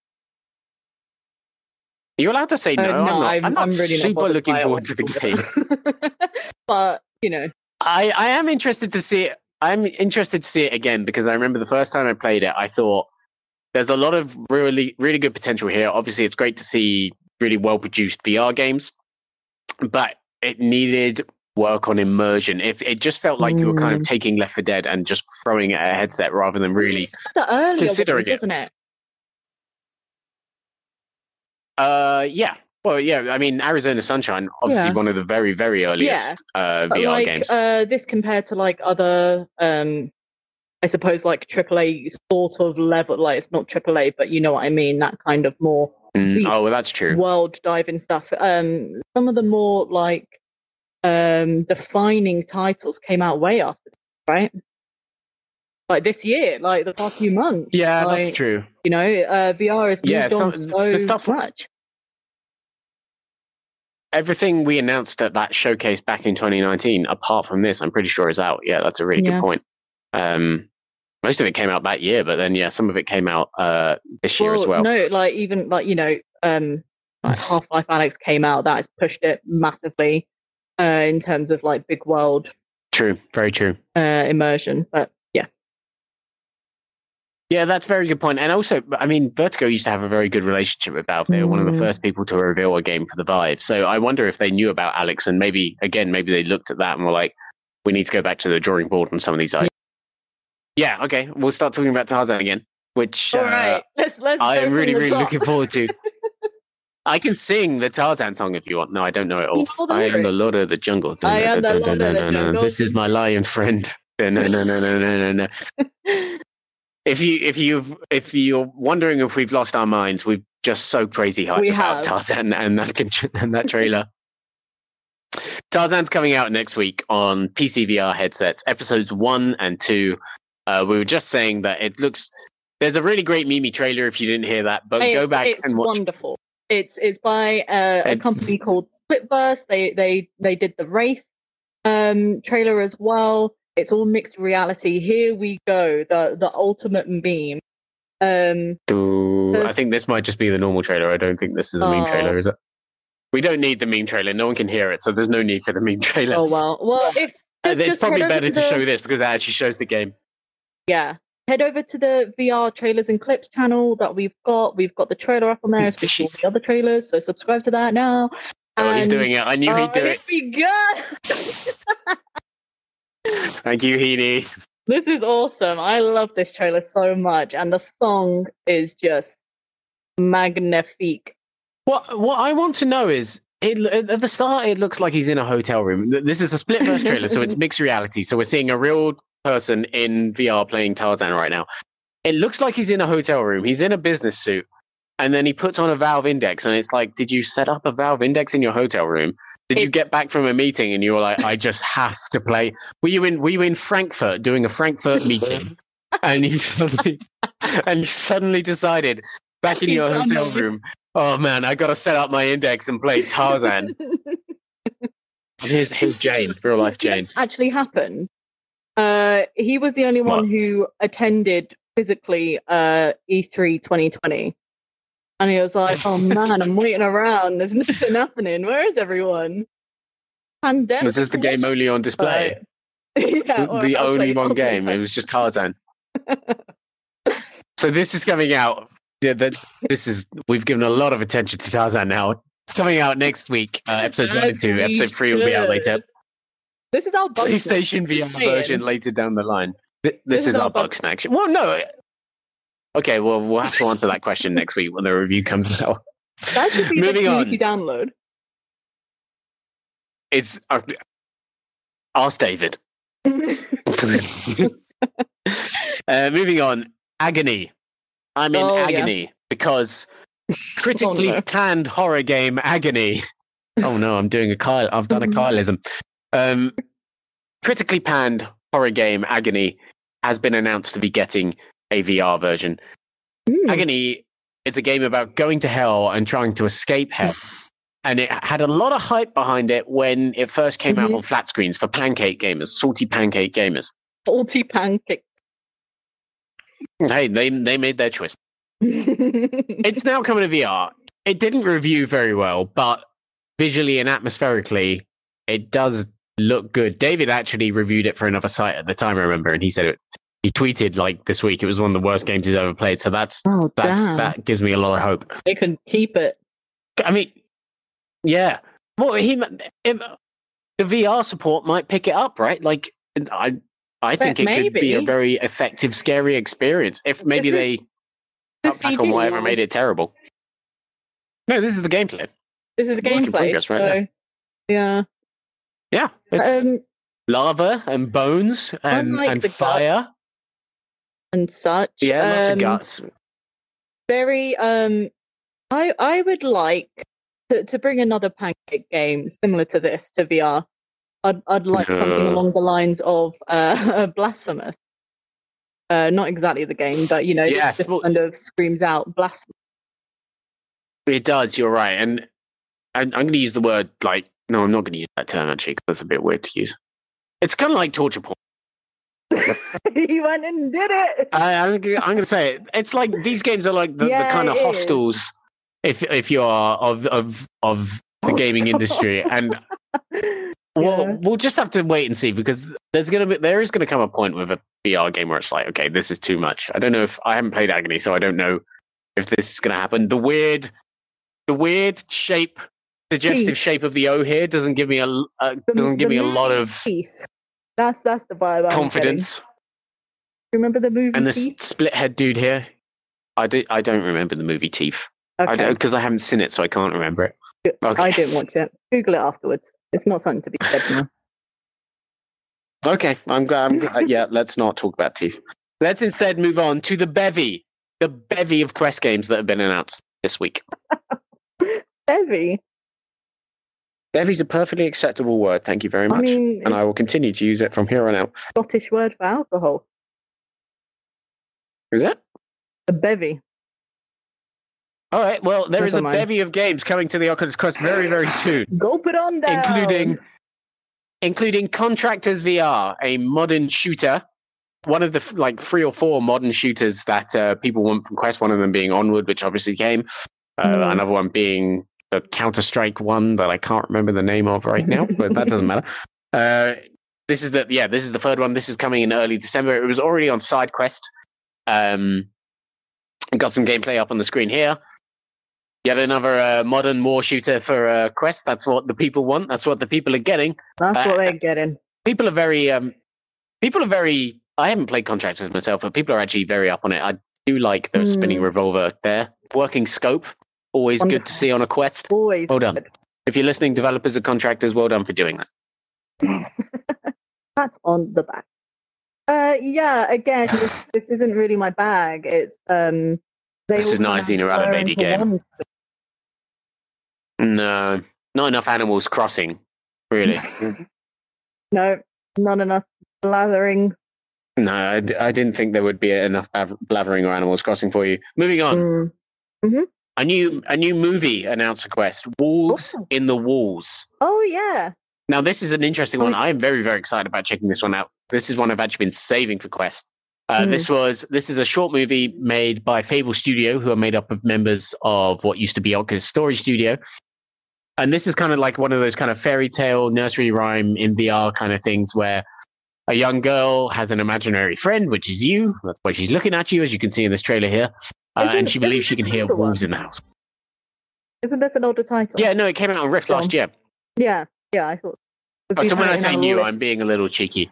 S1: You're allowed to say no?
S2: Uh,
S1: I'm not,
S2: I'm,
S1: I'm not
S2: I'm really
S1: super
S2: not
S1: looking forward to the game.
S2: but you know,
S1: I, I am interested to see it. I'm interested to see it again because I remember the first time I played it, I thought there's a lot of really, really good potential here. Obviously, it's great to see really well produced VR games, but it needed work on immersion. If it just felt like you were kind of
S2: Mm.
S1: taking Left 4 Dead and just throwing it at a headset rather than really,
S2: earlier
S1: Considering it.
S2: wasn't it?
S1: uh, yeah. Well, yeah. I mean, Arizona Sunshine, obviously
S2: Yeah.
S1: one of the very, very earliest uh, VR
S2: like
S1: games.
S2: uh, this compared to like other, um, I suppose like AAA sort of level. Like it's not AAA, but you know what I mean. That kind of more
S1: Mm, oh, well, that's true.
S2: world diving stuff. Um, some of the more like um defining titles came out way after, right? Like this year, like the past few months.
S1: Yeah,
S2: like,
S1: that's true.
S2: You know, uh, VR has moved
S1: Yeah, some-
S2: so
S1: the stuff-
S2: much.
S1: everything we announced at that showcase back in 2019, apart from this, I'm pretty sure is out. Yeah, that's a really
S2: Yeah.
S1: good point. Um, most of it came out that year, but then yeah, some of it came out uh, this year as well.
S2: No, like even like you know, um, like Half Life Alyx came out. That has pushed it massively uh, in terms of like big world
S1: True, very true.
S2: uh, immersion. But yeah,
S1: Yeah, that's a very good point. And also, I mean, Vertigo used to have a very good relationship with Valve. They were one of the
S2: Mm.
S1: first people to reveal a game for the Vive. So I wonder if they knew about Alyx and maybe, again, maybe they looked at that and were like, we need to go back to the drawing board on some of these ideas. Yeah, okay. We'll start talking about Tarzan again, which
S2: all
S1: uh,
S2: right. Let's let's.
S1: I am really, really
S2: top.
S1: looking forward to. I can sing the Tarzan song if you want. No, I don't know it all.
S2: You know
S1: I am the? Lord of the Jungle.
S2: I am the Lord of the Jungle.
S1: This is my lion friend. No, no, no, no, no, no, no. If you if you if you're wondering if we've lost our minds, we've just so crazy hype
S2: We
S1: about
S2: have.
S1: Tarzan and that and that trailer. Tarzan's coming out next week on PC VR headsets, episodes one and two. Uh, we were just saying that it looks. There's a really great Mimi trailer if you didn't hear that, but go back
S2: it's
S1: and watch.
S2: wonderful. It's it's by uh, a company called Splitverse. They they they did the Wraith um, trailer as well. It's all mixed reality. Here we go, the the ultimate meme. Um,
S1: Ooh, I think this might just be the normal trailer. I don't think this is a meme
S2: Oh.
S1: trailer, is it? We don't need the meme trailer. No one can hear it, so there's no need for the meme trailer.
S2: oh well, well if
S1: Uh, it's probably better to,
S2: the-
S1: show this because it actually shows the game.
S2: yeah, head over to the VR trailers and clips channel that we've got. We've got the trailer up on there. as well the other trailers, so subscribe to that now.
S1: Oh, he's doing it. I knew
S2: Oh,
S1: he'd do
S2: oh,
S1: it.
S2: we go.
S1: Thank you, Heaney.
S2: This is awesome. I love this trailer so much, and the song is just magnifique.
S1: What what I want to know is it, at the start it looks like he's in a hotel room. This is a Splitverse trailer, so it's mixed reality. So we're seeing a real person in VR playing Tarzan right now. It looks like he's in a hotel room. He's in a business suit, and then he puts on a Valve Index, and it's like, did you set up a Valve Index in your hotel room? Did you get back from a meeting and you were like, I just have to play? Were you in Were you in Frankfurt doing a Frankfurt meeting, and you suddenly and you suddenly decided back in your hotel room? Oh man, I got to set up my index and play Tarzan. And here's here's Jane, real life Jane.
S2: actually happened. Uh, he was the only one who attended physically uh, E3 2020. And he was like, oh man, I'm waiting around. There's nothing happening. Where is everyone? Pandemic.
S1: Was this the game only on display?
S2: yeah,
S1: the only
S2: play
S1: one game. It was just Tarzan. so this is coming out. Yeah, that this is we've given a lot of attention to Tarzan now. It's coming out next week. Uh, episodes one and two. Episode three will be out later.
S2: This is our bug
S1: PlayStation VR version later down the line. This,
S2: This
S1: is,
S2: is
S1: our
S2: our
S1: bug
S2: bug-
S1: snack. Well, no. Okay, well, we'll have to answer that question next week when the review comes out.
S2: That should be
S1: Moving on.
S2: download.
S1: It's uh, ask David. uh, moving on, agony. I'm in
S2: Oh, yeah.
S1: agony because critically
S2: no.
S1: planned horror game agony. Oh no, I'm doing a Kyle. I've done a Kyleism. Um, critically panned horror game agony has been announced to be getting a VR version.
S2: Hmm.
S1: Agony is a game about going to hell and trying to escape hell. And it had a lot of hype behind it when it first came out
S2: Mhm.
S1: on flat screens for pancake gamers, salty pancake gamers.
S2: Salty pancake.
S1: Hey, they they made their choice. It's now coming to VR. It didn't review very well, but visually and atmospherically, it does look good. David actually reviewed it for another site at the time, I remember, and he said it. He tweeted like this week it was one of the worst games he's ever played. So that's
S2: oh,
S1: that's
S2: damn.
S1: that gives me a lot of hope.
S2: They can keep it.
S1: I mean, yeah. Well, he it, the VR support might pick it up, right? Like, I I think it could be a very effective, scary experience if maybe
S2: This
S1: they
S2: is
S1: cut back on
S2: CD,
S1: whatever made it terrible. No, this is the gameplay.
S2: This is a
S1: work in
S2: gameplay.
S1: progress right
S2: so, yeah.
S1: Yeah, it's
S2: Um,
S1: lava and bones and, and fire.
S2: and such.
S1: Yeah, lots of
S2: Um,
S1: guts.
S2: Very. Um, I I would like to, to bring another pancake game similar to this to VR. I'd I'd like something
S1: Uh.
S2: along the lines of uh, blasphemous. Uh, not exactly the game, but you know, it
S1: Yes,
S2: just
S1: well-
S2: kind of screams out blasphemous.
S1: It does. You're right, and I'm, I'm going to use the word like. No, I'm not going to use that term actually because that's a bit weird to use. It's kind of like torture porn.
S2: he went and did it.
S1: I, I'm going to say it. It's like these games are like the, the kind of
S2: it is.
S1: hostels, if if you are of of of the gaming industry, and we'll
S2: Yeah.
S1: we'll just have to wait and see because there's gonna be there is gonna come a point with a VR game where it's like, okay, this is too much. I don't know if I haven't played Agony, so I don't know if this is gonna happen. The weird, the weird shape, suggestive
S2: Teeth.
S1: shape of the O here doesn't give me a l- uh, doesn't give
S2: the
S1: me a lot of
S2: teeth. That's that's the vibe. I'm getting.
S1: confidence.
S2: Remember the movie
S1: And the
S2: Teeth?
S1: split head dude here, I do I don't remember the movie Teeth. I
S2: Okay.
S1: don't because I haven't seen it, so I can't remember it. Okay.
S2: I didn't watch it. Google it afterwards. It's not something to be said now.
S1: Okay, I'm glad. I'm glad. Yeah, let's not talk about teeth. Let's instead move on to the bevy, the bevy of Quest games that have been announced this week.
S2: Heavy.
S1: Bevy's a perfectly acceptable word. Thank you very much,
S2: I mean,
S1: and I will continue to use it from here on out.
S2: Scottish word for alcohol.
S1: Is it?
S2: A bevy.
S1: All right. Well, there is
S2: Never
S1: a
S2: mind.
S1: bevy of games coming to the Oculus Quest very, very soon,
S2: Gulp it on down.
S1: including including Contractors VR, a modern shooter. One of the like three or four modern shooters that uh, people want from Quest. One of them being Onward, which obviously came. Uh,
S2: Mm.
S1: Another one being the Counter Strike one that I can't remember the name of right now, but that doesn't matter. Uh, this is the yeah, this is the third one. This is coming in early December. It was already on SideQuest. Um, got some gameplay up on the screen here. Yet another uh, modern war shooter for uh, Quest. That's what the people want. That's what the people are getting.
S2: That's
S1: Uh,
S2: what they're getting.
S1: People are very. Um, people are very. I haven't played Contractors myself, but people are actually very up on it. I do like the spinning
S2: Hmm.
S1: revolver there. Working scope, always good to see on a Quest.
S2: Always.
S1: Well done.
S2: good.
S1: If you're listening, developers and contractors, well done for doing that.
S2: Pat on the back. Uh, yeah. Again, this, this isn't really my bag. It's um.
S1: This is not a Zeena
S2: Al-Obaidi
S1: game. No, not enough animals crossing. Really.
S2: No, not enough blathering.
S1: no, I didn't think there would be enough blathering or animals crossing for you. Moving on.
S2: Mm.
S1: A new a new movie announced for Quest. Wolves
S2: Oh.
S1: in the Walls.
S2: Oh yeah.
S1: Now this is an interesting one. I am very very excited about checking this one out. This is one I've actually been saving for Quest. Uh,
S2: Mm.
S1: This was this is a short movie made by Fable Studio, who are made up of members of what used to be Oculus Story Studio. And this is kind of like one of those kind of fairy tale nursery rhyme in VR kind of things where a young girl has an imaginary friend, which is you. That's why she's looking at you, as you can see in this trailer here. Uh, and she believes she can hear
S2: another one?
S1: wolves in the house.
S2: Isn't this an older title?
S1: Yeah, no, it came out on Rift last year.
S2: Yeah. Yeah. I thought.
S1: Oh, so when I say new, I'm being a little cheeky.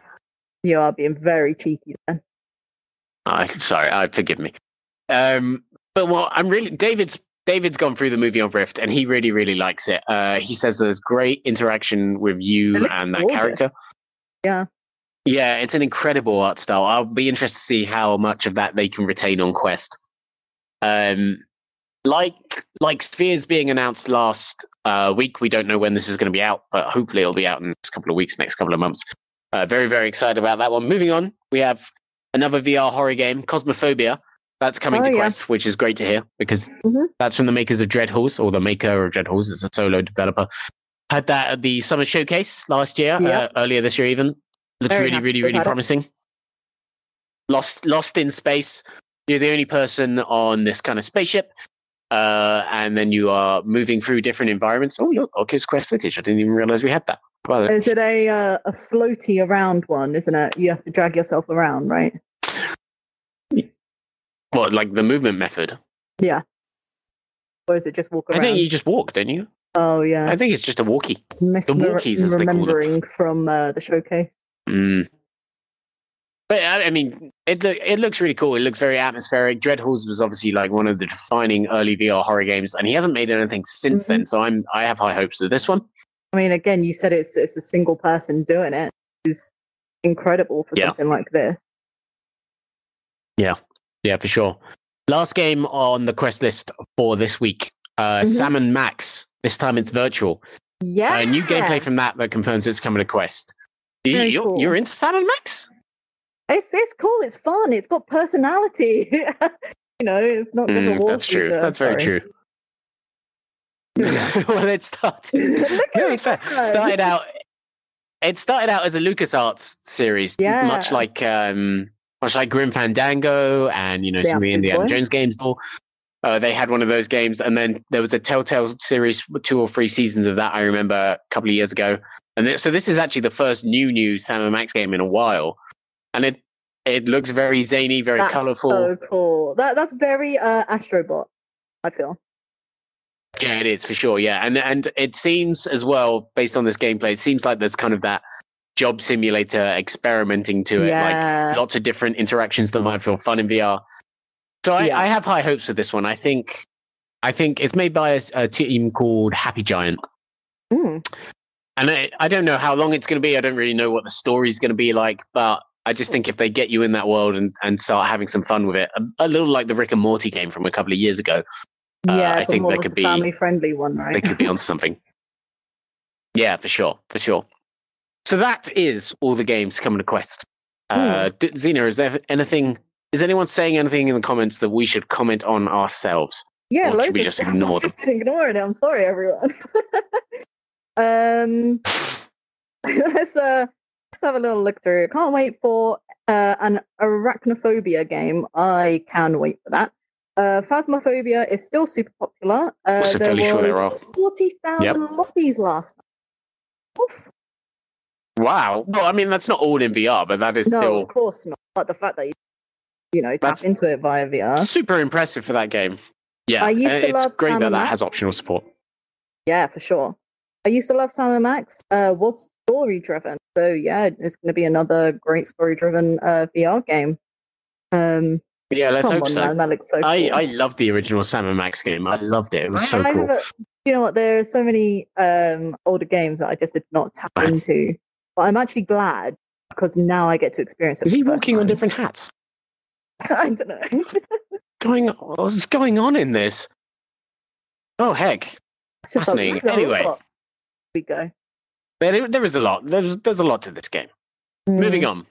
S2: You are being very cheeky then.
S1: I sorry, I forgive me. Um, but well, I'm really David's David's gone through the movie on Rift, and he really really likes it. Uh, he says there's great interaction with you and that
S2: gorgeous.
S1: character.
S2: Yeah.
S1: Yeah, it's an incredible art style. I'll be interested to see how much of that they can retain on Quest. Um, like like Spheres being announced last uh, week, we don't know when this is going to be out, but hopefully it'll be out in the next couple of weeks, next couple of months. Uh, very very excited about that one. Moving on, we have another VR horror game, Cosmophobia. That's coming
S2: Oh,
S1: to
S2: yeah.
S1: Quest, which is great to hear because
S2: Mhm.
S1: that's from the makers of Dread Halls, or the maker of Dread Halls. It's a solo developer. Had that at the summer showcase last year,
S2: Yeah.
S1: uh, earlier this year even. Looks
S2: Very
S1: really, really, really
S2: had it.
S1: promising. Lost, lost in space. You're the only person on this kind of spaceship, uh, and then you are moving through different environments. Oh, look, Oculus Quest footage. I didn't even realize we had that. Well,
S2: Is it a uh, a floaty around one? Isn't it? You have to drag yourself around, right?
S1: what, like the movement method? Yeah.
S2: Or is it just walk
S1: I think you just walk, don't you?
S2: oh yeah.
S1: I think it's just a walkie. The walkies, as they call them.
S2: remembering from uh, the showcase.
S1: Mm. But I mean, it it looks really cool. It looks very atmospheric. Dread Halls was obviously like one of the defining early VR horror games, and he hasn't made anything since
S2: Mm-hmm.
S1: then. So I'm I have high hopes of this one.
S2: I mean, again, you said it's it's a single person doing it. Is incredible for
S1: Yeah.
S2: something like this.
S1: Yeah, yeah, for sure. Last game on the quest list for this week, uh,
S2: Mhm.
S1: Sam and Max. This time it's virtual.
S2: Yeah.
S1: Uh, new gameplay from that that confirms it's coming to Quest. You, you're,
S2: cool.
S1: you're into Sam and Max?
S2: It's it's cool. It's fun. It's got personality. you know, it's not just a
S1: Mm,
S2: wall
S1: that's true.
S2: shooter,
S1: That's very
S2: sorry.
S1: true. well, it started.
S2: Look
S1: no, it's fair. Started out. It started out as a LucasArts series,
S2: Yeah.
S1: much like um, much like Grim Fandango and you know
S2: The
S1: some of the Indiana
S2: Boy.
S1: Jones games. All uh, they had one of those games, and then there was a Telltale series, two or three seasons of that. I remember a couple of years ago, and th- so this is actually the first new new Sam and Max game in a while, and it it looks very zany, very
S2: That's
S1: colorful.
S2: So cool. That that's very uh, Astrobot. I feel.
S1: Yeah, it is for sure. Yeah, and and it seems as well based on this gameplay, it seems like there's kind of that job simulator experimenting to it, like lots of different interactions that might feel fun in VR. So I,
S2: Yeah.
S1: I have high hopes for this one. I think I think it's made by a, a team called Happy Giant,
S2: Mm.
S1: and I, I don't know how long it's going to be. I don't really know what the story's going to be like, but I just think if they get you in that world and, and start having some fun with it, a, a little like the Rick and Morty game from a couple of years ago, Uh,
S2: Yeah,
S1: I think
S2: of
S1: could
S2: a
S1: be-
S2: family-friendly one, right?
S1: they could be on something. Yeah, for sure, for sure. So that is all the games coming to Quest. Uh, D- Zeena, is there anything? Is anyone saying anything in the comments that we should comment on ourselves?
S2: Yeah,
S1: Or should
S2: loads
S1: we just ignore
S2: I've just ignoring it. I'm sorry, everyone. um, let's uh, let's have a little look through. Can't wait for uh, an arachnophobia game. I can wait for that. Uh, Phasmophobia is still super popular. Uh,
S1: Also
S2: there
S1: fairly sure there are.
S2: forty thousand lobbies last. Night. Oof.
S1: Wow. Well, I mean, that's not all in VR, but that is
S2: no,
S1: still
S2: of course not. But the fact that you, you know, tap
S1: That's-
S2: into it via VR.
S1: super impressive for that game. Yeah,
S2: I used to
S1: it's
S2: love
S1: great that that has optional support.
S2: Yeah, for sure. I used to love Sam and Max. Uh, was story driven, so yeah, it's going to be another great story driven uh, VR game. Um,
S1: Yeah, let's hope
S2: on,
S1: so.
S2: man, that looks so.
S1: I,
S2: cool.
S1: I loved the original Sam and Max game. I loved it. It was
S2: I-
S1: so
S2: I
S1: cool.
S2: you know what? There are so many um, older games that I just did not tap
S1: Right.
S2: into, but I'm actually glad because now I get to experience it.
S1: Is he walking on different hats?
S2: I don't know.
S1: Going, what's going on in this? Oh heck! Fascinating. Anyway.
S2: Here we go.
S1: There, there is a lot. There's there's a lot to this game. Moving
S2: Mm,
S1: on.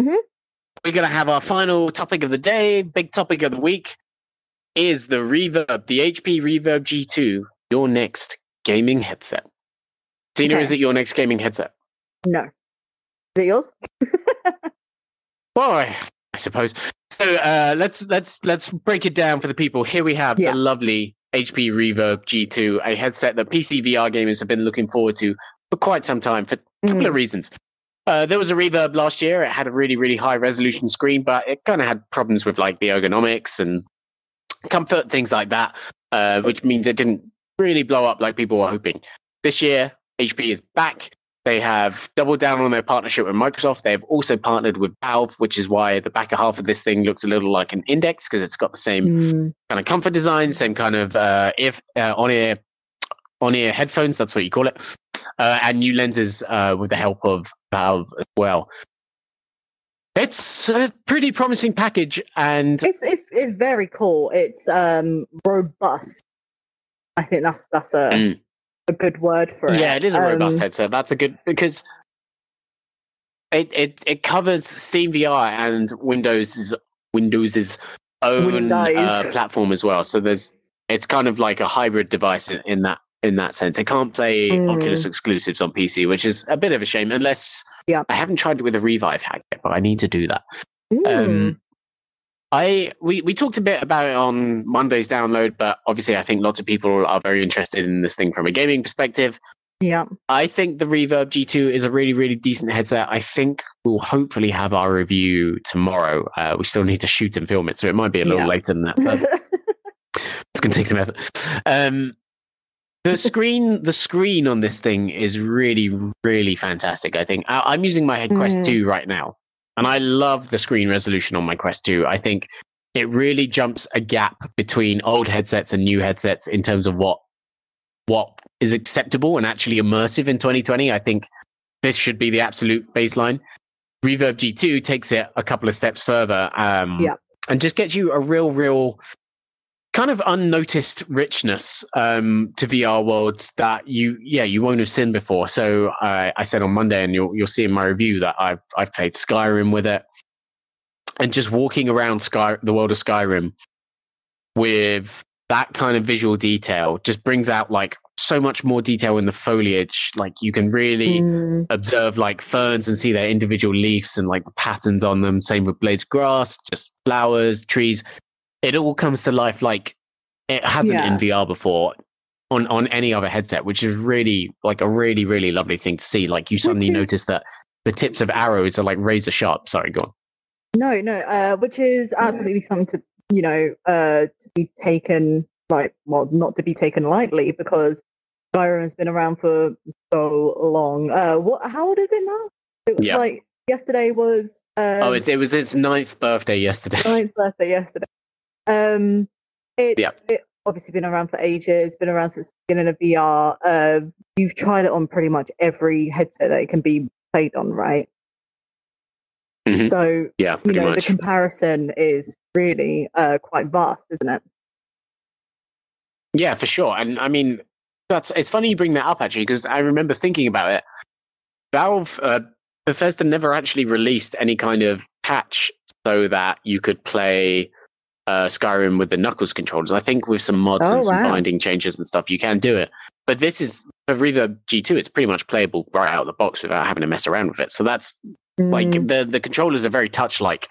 S2: Mhm.
S1: We're gonna have our final topic of the day. Big topic of the week is the Reverb, the HP Reverb G2, your next gaming headset. Tina,
S2: Okay.
S1: is it your next gaming headset?
S2: No. Is it yours?
S1: Well, I, I suppose. So uh, let's let's let's break it down for the people. Here we have
S2: Yeah.
S1: the lovely HP Reverb G2, a headset that PC VR gamers have been looking forward to for quite some time for a couple
S2: Mm.
S1: of reasons. Uh, there was a Reverb last year. It had a really really high resolution screen, but it kind of had problems with like the ergonomics and comfort things like that, uh, which means it didn't really blow up like people were hoping. This year, HP is back. They have doubled down on their partnership with Microsoft. They have also partnered with Valve, which is why the back half of this thing looks a little like an index because it's got the same
S2: Mm,
S1: kind of comfort design, same kind of uh, if uh, on ear on ear headphones. That's what you call it, uh, and new lenses uh, with the help of Valve as well. It's a pretty promising package, and
S2: It's it's it's very cool. It's um robust. I think that's that's a
S1: Mm.
S2: A good word for it.
S1: yeah, it is a robust
S2: Um,
S1: headset. That's a good because it it it covers Steam VR and Windows's Windows's own uh, platform as well. So there's it's kind of like a hybrid device in, in that in that sense. It can't play
S2: Mm.
S1: Oculus exclusives on PC, which is a bit of a shame. Unless
S2: Yeah.
S1: I haven't tried it with a Revive hack yet, but I need to do that.
S2: mm,
S1: Um, I we, we talked a bit about it on Monday's download, but obviously I think lots of people are very interested in this thing from a gaming perspective.
S2: yeah.
S1: I think the Reverb G2 is a really, really decent headset. I think we'll hopefully have our review tomorrow. Uh, we still need to shoot and film it, so it might be a little
S2: Yeah.
S1: later than that. But it's going to take some effort. Um, the screen, the screen on this thing is really, really fantastic. I think I, I'm using my Quest
S2: Mm.
S1: 2 right now, and I love the screen resolution on my Quest 2. I think it really jumps a gap between old headsets and new headsets in terms of what what is acceptable and actually immersive in 2020. I think this should be the absolute baseline. Reverb G2 takes it a couple of steps further, um,
S2: Yeah.
S1: and just gets you a real, real kind of unnoticed richness um, to VR worlds that you, yeah, you won't have seen before. So I I said on Monday, and you'll you'll see in my review that I've I've played Skyrim with it, and just walking around Sky the world of Skyrim with that kind of visual detail just brings out like so much more detail in the foliage. Like you can really
S2: Mm,
S1: observe like ferns and see their individual leaves and like the patterns on them. Same with blades of grass, just flowers, trees. It all comes to life like it hasn't in VR before on on any other headset, which is really like a really really lovely thing to see. Like you suddenly
S2: is-
S1: notice that the tips of arrows are like razor sharp. Sorry, go on.
S2: no, no. Uh, which is absolutely something to you know uh to be taken like well not to be taken lightly because Skyrim's been around for so long. Uh, what? How old is it now? It was
S1: Yeah.
S2: like yesterday was. Um,
S1: oh, it, it was its ninth birthday yesterday.
S2: Ryan's birthday yesterday. Um, it's
S1: Yeah.
S2: it obviously been around for ages. Been around since the beginning of VR. Uh, you've tried it on pretty much every headset that it can be played on, right?
S1: Mhm.
S2: So
S1: yeah,
S2: you know
S1: much.
S2: the comparison is really uh, quite vast, isn't it?
S1: Yeah, for sure. And I mean, that's it's funny you bring that up actually because I remember thinking about it. Valve, uh, Bethesda never actually released any kind of patch so that you could play uh, Skyrim with the Knuckles controllers. I think with some mods
S2: Oh,
S1: and some
S2: wow.
S1: binding changes and stuff, you can do it. But this is for Reverb G2. It's pretty much playable right out of the box without having to mess around with it. So that's like
S2: Mm,
S1: the the controllers are very touch like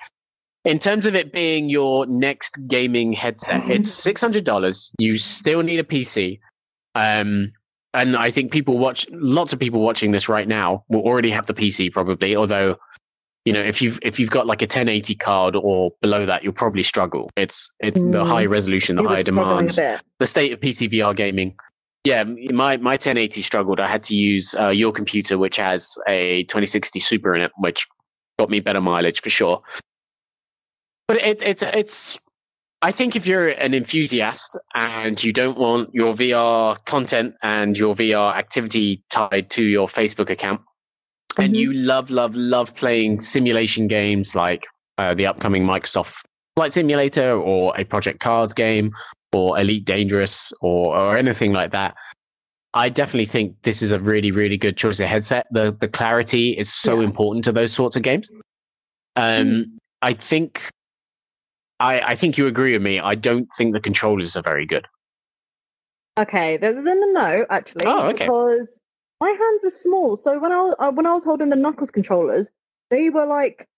S1: in terms of it being your next gaming headset it's $600 you still need a pc um and I think people watch lots of people watching this right now will already have the PC probably, although you know if you've if you've got like a 1080 card or below that, you'll probably struggle. It's it's the
S2: Mm.
S1: high resolution, the
S2: You were
S1: high demands, the state of PC VR gaming. Yeah, my my 1080 struggled. I had to use uh, your computer, which has a 2060 Super in it, which got me better mileage for sure. But it, it's it's. I think if you're an enthusiast and you don't want your VR content and your VR activity tied to your Facebook account, and
S2: Mhm.
S1: you love love love playing simulation games like uh, the upcoming Microsoft Flight Simulator or a Project CARS game or Elite Dangerous or or anything like that. I definitely think this is a really, really good choice of headset. The the clarity is so
S2: Yeah.
S1: important to those sorts of games. Um, I think, I I think you agree with me. I don't think the controllers are very good.
S2: Okay, then no, no, no, actually,
S1: Oh, okay.
S2: because my hands are small. So when I was uh, when I was holding the knuckles controllers, they were like,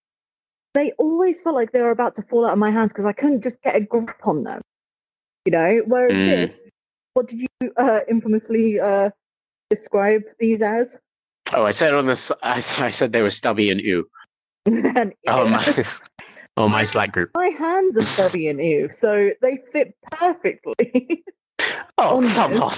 S2: they always felt like they were about to fall out of my hands because I couldn't just get a grip on them. You know, whereas
S1: Mm.
S2: this, what did you uh, infamously uh, describe these as?
S1: Oh, I said on this. I said they were stubby and ew.
S2: And,
S1: Oh my, oh my Slack group.
S2: My hands are stubby and ew, so they fit perfectly.
S1: Oh
S2: on
S1: come on.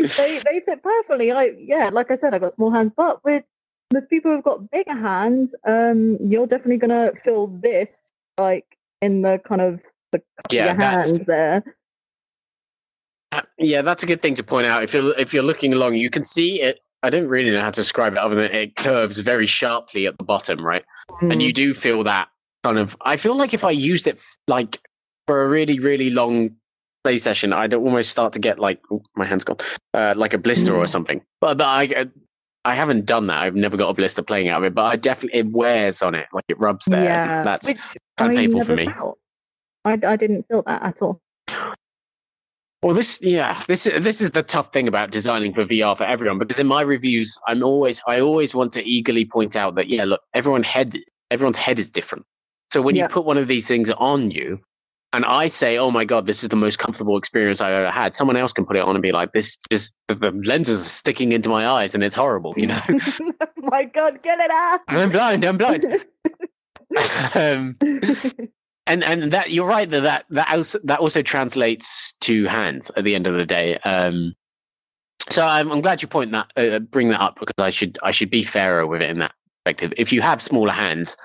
S2: They they fit perfectly. I yeah, like I said, I've got small hands, but with with people who've got bigger hands, um, you're definitely gonna feel this like in the kind of the cup
S1: Yeah,
S2: of your hand there.
S1: Uh, Yeah, that's a good thing to point out. If you're if you're looking along, you can see it. I don't really know how to describe it other than it curves very sharply at the bottom, right? And
S2: Mm.
S1: you do feel that kind of. I feel like if I used it like for a really really long play session, I'd almost start to get like oh, my hand's gone, uh, like a blister or
S2: Mm.
S1: something. But but I. I haven't done that. I've never got a blister playing out of it, but I definitely it wears on it, like it rubs there.
S2: yeah,
S1: That's kind of painful for me.
S2: felt. I I didn't feel that at all.
S1: Well, this yeah, this this is the tough thing about designing for VR for everyone because in my reviews, I'm always I always want to eagerly point out that yeah, look, everyone head everyone's head is different. So when
S2: Yeah.
S1: you put one of these things on you, and I say, oh my god, this is the most comfortable experience I've ever had, someone else can put it on and be like, this just the- lenses are sticking into my eyes and it's horrible, you know.
S2: My God, get it out!
S1: I'm blind. I'm blind. um, and and that you're right that that that also, that also translates to hands at the end of the day. Um, so I'm, I'm glad you point that uh, bring that up because I should I should be fairer with it in that perspective. If you have smaller hands,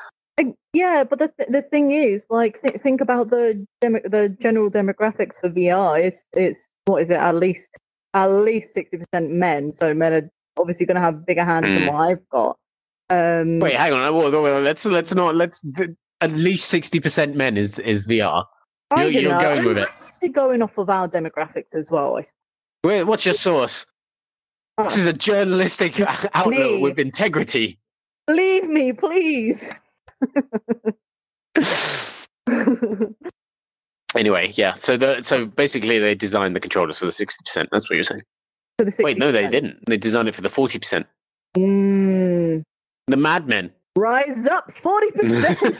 S2: Yeah, but the th- the thing is, like, th- think about the demo- the general demographics for VR. It's it's what is it? At least at least sixty percent men. So men are obviously going to have bigger hands
S1: Mm.
S2: than what I've got. Um,
S1: wait, hang on, whoa, whoa, whoa, let's let's not let's th- at least sixty percent men is is VR. You're, you're going
S2: I'm
S1: with it.
S2: actually going off of our demographics as well.
S1: Where, what's your source?
S2: Oh.
S1: This is a journalistic outlet
S2: Me.
S1: with integrity.
S2: Leave me, please.
S1: Anyway, yeah. So the so basically they designed the controllers for the sixty percent. That's what you're saying.
S2: For the 60%.
S1: Wait, no, they didn't. They designed it for the forty percent.
S2: Mm,
S1: The madmen.
S2: rise up, forty percent.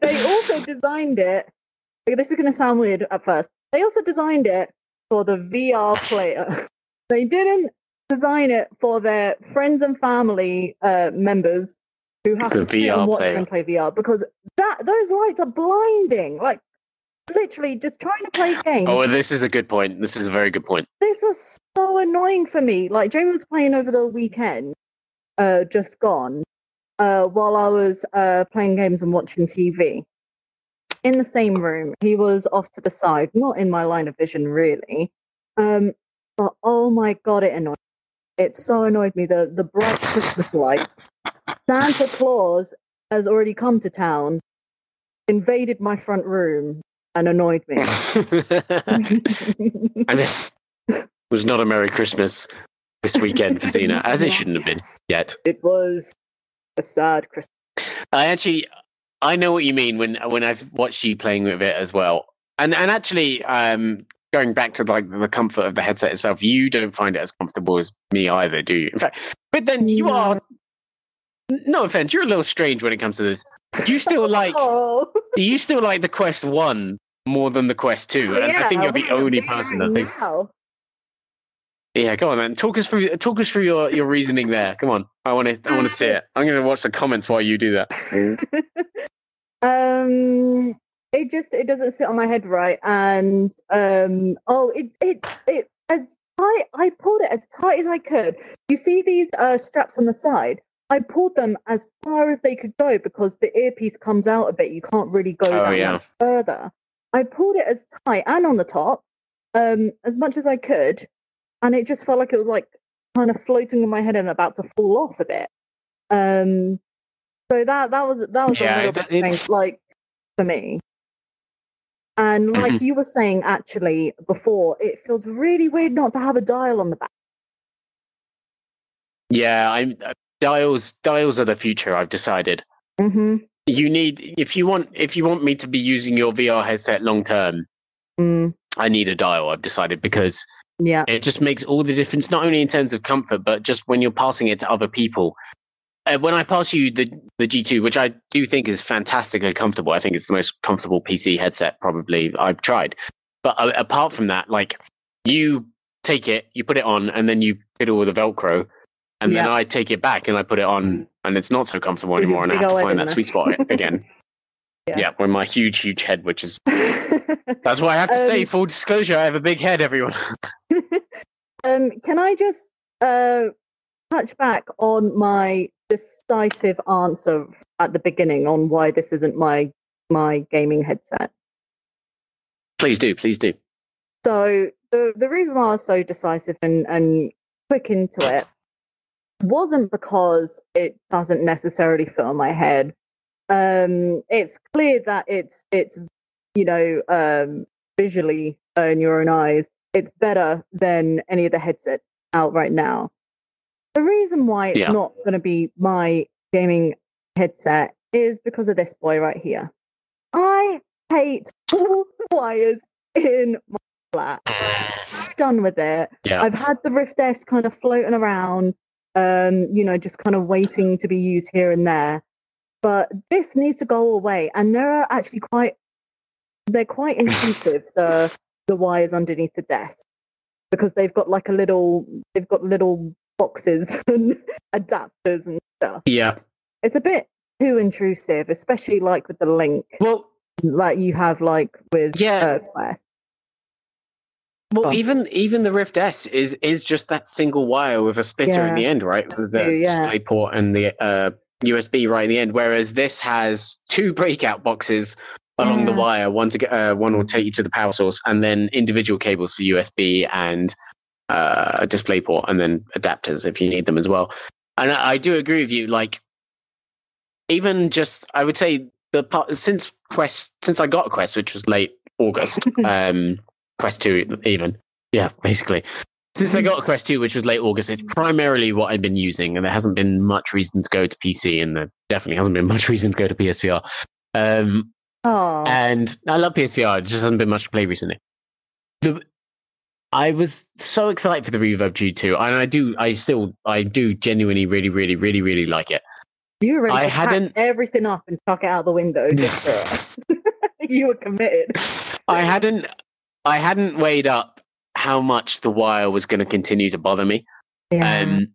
S2: they also designed it. This is going to sound weird at first. They also designed it for the VR player. they didn't design it for their friends and family uh, members who have
S1: The
S2: to sit
S1: VR
S2: and watch them play VR because that those lights are blinding. Like literally, just trying to play games.
S1: oh, this is a good point. This is a very good point.
S2: this is so annoying for me. Like Jamie was playing over the weekend, uh, just gone, uh, while I was uh playing games and watching TV. In the same room, he was off to the side, not in my line of vision really. Um, but oh my god, it annoyed. Me. It so annoyed me. The the bright Christmas lights. Santa Claus has already come to town, invaded my front room, and annoyed me.
S1: and it was not a Merry Christmas this weekend for Zeena, as it shouldn't have been yet.
S2: it was a sad Christmas.
S1: I actually, I know what you mean when when I've watched you playing with it as well, and and actually, um, going back to like the comfort of the headset itself, you don't find it as comfortable as me either, do you? In fact, but then you
S2: No.
S1: are. No offense, you're a little strange when it comes to this. You still like
S2: Oh.
S1: you still like the Quest One more than the Quest 2. and I think you're the only person that thinks.
S2: Now.
S1: Yeah, go on, man. Talk us through. Talk us through your, your reasoning there. Come on, I want to. I want to see it. I'm going to watch the comments while you do that.
S2: um, it just it doesn't sit on my head right, and um, oh, it it it as tight. I pulled it as tight as I could. You see these uh, straps on the side. I pulled them as far as they could go because the earpiece comes out a bit. You can't really go
S1: Oh,
S2: that
S1: yeah.
S2: much further. I pulled it as tight and on the top, um, as much as I could, and it just felt like it was like kind of floating in my head and about to fall off a bit. Um, so that that was that was
S1: Yeah,
S2: a little bit strange, like for me. And like
S1: Mhm.
S2: you were saying actually before, it feels really weird not to have a dial on the back.
S1: Yeah, I'm. Dials. Dials are the future. I've decided.
S2: Mm-hmm.
S1: You need if you want if you want me to be using your VR headset long term.
S2: Mm,
S1: I need a dial. I've decided because
S2: yeah.
S1: it just makes all the difference, not only in terms of comfort, but just when you're passing it to other people. Uh, when I pass you the the G2, which I do think is fantastically comfortable, I think it's the most comfortable PC headset probably I've tried. But uh, apart from that, like you take it, you put it on, and then you fiddle with the Velcro, and then I take it back and I put it on, and it's not so comfortable
S2: With
S1: anymore, and I have to find that
S2: in
S1: sweet spot again.
S2: Yeah.
S1: yeah, with my huge, huge head, which is that's why I have to say,
S2: Um,
S1: full disclosure, I have a big head, everyone.
S2: um, can I just uh, touch back on my decisive answer at the beginning on why this isn't my my gaming headset?
S1: please do, please do.
S2: So the the reason why I was so decisive and, and quick into it wasn't because it doesn't necessarily fit on my head. Um, it's clear that it's it's you know um, visually uh, in your own eyes, it's better than any of the headsets out right now. The reason why it's
S1: Yeah.
S2: not going to be my gaming headset is because of this boy right here. I hate all the wires in my flat. Done with it.
S1: Yeah.
S2: I've had the Rift S kind of floating around, um, you know, just kind of waiting to be used here and there. But this needs to go away, and there are actually quite they're quite intrusive. the the wires underneath the desk because they've got like a little they've got little boxes and adapters and stuff.
S1: Yeah.
S2: It's a bit too intrusive, especially like with the link
S1: Well,
S2: like you have like with
S1: Yeah.
S2: uh, Quest.
S1: Well,
S2: Go
S1: even even the Rift S is is just that single wire with a splitter
S2: Yeah.
S1: the end, right? With the
S2: yeah.
S1: display port and the uh, USB right in the end. Whereas this has two breakout boxes along the wire. One to get, uh, one will take you to the power source, and then individual cables for USB and uh, a display port, and then adapters if you need them as well. And I, I do agree with you. Like, even just I would say the part since Quest since I got a Quest, which was late August, um, Quest two even, yeah, basically. Since I got Quest 2, which was late August, it's primarily what I've been using, and there hasn't been much reason to go to PC, and there definitely hasn't been much reason to go to PSVR. Um, and I love PSVR. It just hasn't been much to play recently. The, I was so excited for the Reverb G2, and I do, I still, I do genuinely, really, really, really, really like it.
S2: you were ready
S1: I
S2: to
S1: hadn't-
S2: everything up and chuck it out the window just for you were committed.
S1: I hadn't, I hadn't weighed up how much the wire was going to continue to bother me.
S2: Yeah.
S1: Um,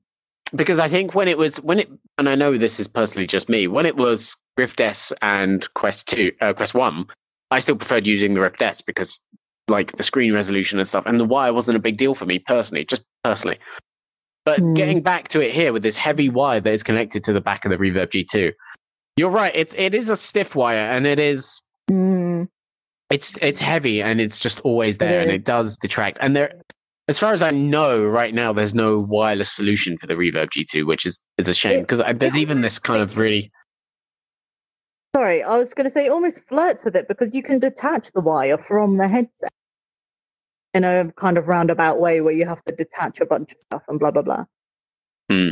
S1: because I think when it was when it, and I know this is personally just me, when it was Rift S and Quest Two, uh, Quest One, I still preferred using the Rift S because like the screen resolution and stuff, and the wire wasn't a big deal for me personally, just personally. But
S2: Hmm.
S1: getting back to it here with this heavy wire that is connected to the back of the Reverb G2, you're right. It's it is a stiff wire, and it is
S2: Mm,
S1: it's it's heavy and it's just always there and it does detract and there as far as i know right now there's no wireless solution for the reverb g2 which is is a shame because there's even this kind of really
S2: sorry, I was going to say it almost flirts with it because you can detach the wire from the headset in a kind of roundabout way where you have to detach a bunch of stuff and blah blah blah.
S1: Hmm.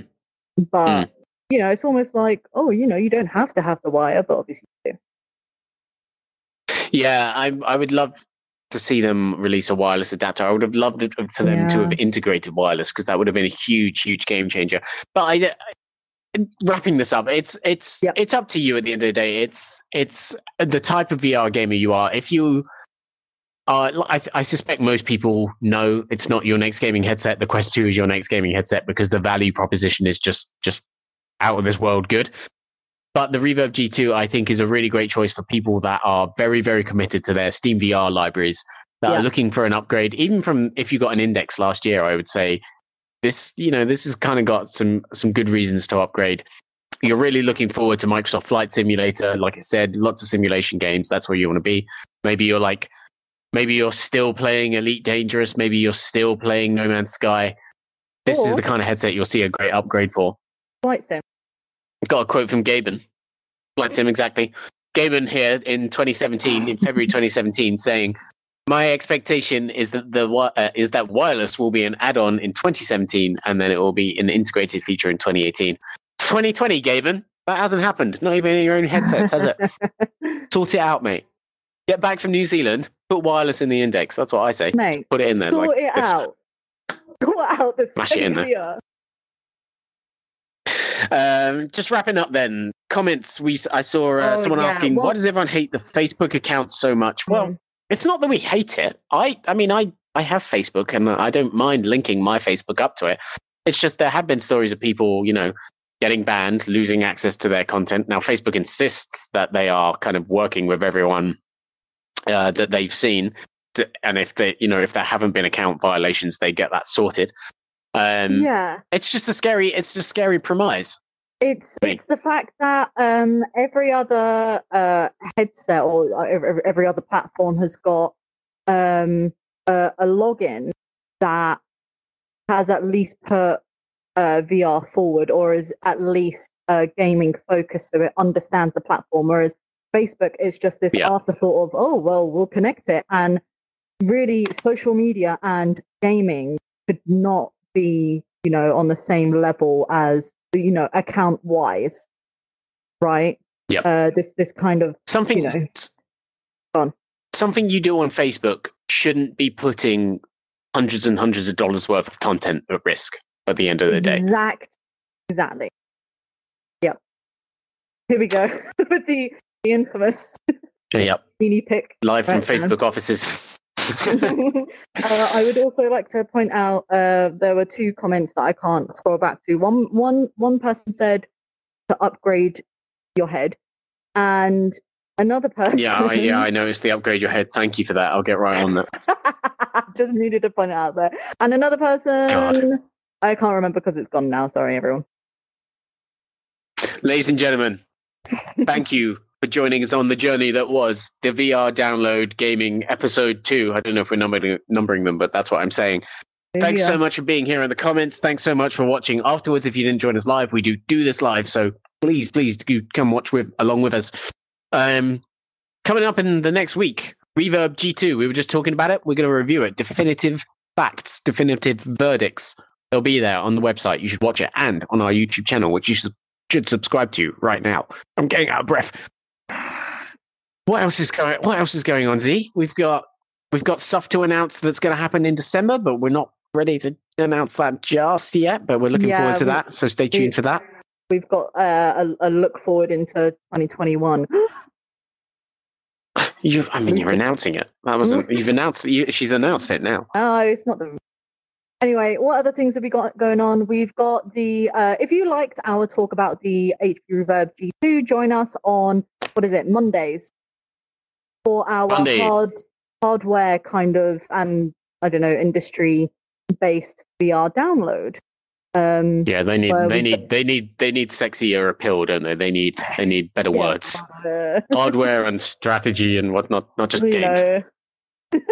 S2: But you know, it's almost like, oh, you know, you don't have to have the wire, but obviously you do.
S1: Yeah i i would love to see them release a wireless adapter i would have loved it for them to have integrated wireless because that would have been a huge huge game changer but i wrapping this up it's it's
S2: Yep.
S1: it's up to you at the end of the day it's it's the type of vr gamer you are if you uh, I, I suspect most people know it's not your next gaming headset. The Quest Two is your next gaming headset because the value proposition is just just out of this world good. But the Reverb G2, I think, is a really great choice for people that are very, very committed to their Steam VR libraries that
S2: Yeah.
S1: are looking for an upgrade. Even from if you got an Index last year, I would say this, you know, this has kind of got some some good reasons to upgrade. You're really looking forward to Microsoft Flight Simulator. Like I said, lots of simulation games. That's where you want to be. Maybe you're like, maybe you're still playing Elite Dangerous. Maybe you're still playing No Man's Sky. This is the kind of headset you'll see a great upgrade for.
S2: Flight sim.
S1: Got a quote from Gaben. Like him exactly. Gaben here in 2017, in February 2017, saying, "My expectation is that the uh, is that wireless will be an add-on in 2017, and then it will be an integrated feature in 2018." 2020, Gaben. That hasn't happened. Not even in your own headsets, has it? Sort it out, mate. Get back from New Zealand. Put wireless in the index. That's what I say.
S2: Mate,
S1: Put it in there.
S2: sort
S1: like
S2: it out. Sort out the
S1: Smash it in there. Um, just wrapping up then. Comments. We I saw uh,
S2: Oh,
S1: someone
S2: yeah.
S1: asking,
S2: Well-
S1: "Why does everyone hate the Facebook account so much?" Well,
S2: Mm.
S1: it's not that we hate it. I I mean, I I have Facebook and I don't mind linking my Facebook up to it. It's just there have been stories of people, you know, getting banned, losing access to their content. Now, Facebook insists that they are kind of working with everyone uh, that they've seen, to, and if they, you know, if there haven't been account violations, they get that sorted. Um,
S2: yeah.
S1: It's just a scary. It's just scary premise.
S2: It's
S1: Right.
S2: it's the fact that um, every other uh, headset or uh, every, every other platform has got um, a, a login that has at least put uh, VR forward or is at least uh, gaming focused, so it understands the platform. Whereas Facebook is just this
S1: Yeah.
S2: afterthought of oh well we'll connect it, and really social media and gaming could not be you know on the same level as you know account wise right
S1: yeah
S2: uh this this kind of
S1: something
S2: you know. on.
S1: something you do on Facebook shouldn't be putting hundreds and hundreds of dollars worth of content at risk at the end of the day.
S2: exact exactly yep here we go with the the infamous
S1: Yep,
S2: mini pick
S1: live from
S2: Right, Sam.
S1: Facebook offices.
S2: uh, I would also like to point out uh, there were two comments that I can't scroll back to. One, one, one person said to upgrade your head, and another person.
S1: yeah, I, yeah, I noticed the upgrade your head. Thank you for that. I'll get right on that.
S2: Just needed to point it out there. And another person.
S1: God.
S2: I can't remember because it's gone now. Sorry, everyone.
S1: Ladies and gentlemen, thank you for joining us on the journey that was the VR download gaming episode two. I don't know if we're numbering, numbering them, but that's what I'm saying. Thanks so much for being here in the comments. Thanks so much for watching afterwards. If you didn't join us live, we do do this live, so please, please do come watch with along with us. Um, coming up in the next week, Reverb G2. We were just talking about it. We're going to review it. Definitive facts, definitive verdicts. They'll be there on the website. You should watch it and on our YouTube channel, which you should, should subscribe to right now. I'm getting out of breath. What else is going? What else is going on? Z, we've got we've got stuff to announce that's going to happen in December, but we're not ready to announce that just yet. But we're looking
S2: Yeah,
S1: forward to
S2: we-
S1: that. So stay tuned for that.
S2: We've got uh, a, a look forward into 2021.
S1: You, I mean, you're announcing it. That wasn't. You've announced. You, she's announced it now.
S2: Oh, it's not the. Anyway, what other things have we got going on? We've got the. Uh, if you liked our talk about the HP Reverb G2, join us on what is it Mondays for our
S1: Monday.
S2: hard hardware kind of and I don't know industry based VR download. Um,
S1: Yeah, they need. They need. They need. They need sexier appeal, don't they? They need. They need better
S2: yeah,
S1: words,
S2: uh,
S1: hardware and strategy and whatnot. Not just
S2: you
S1: games.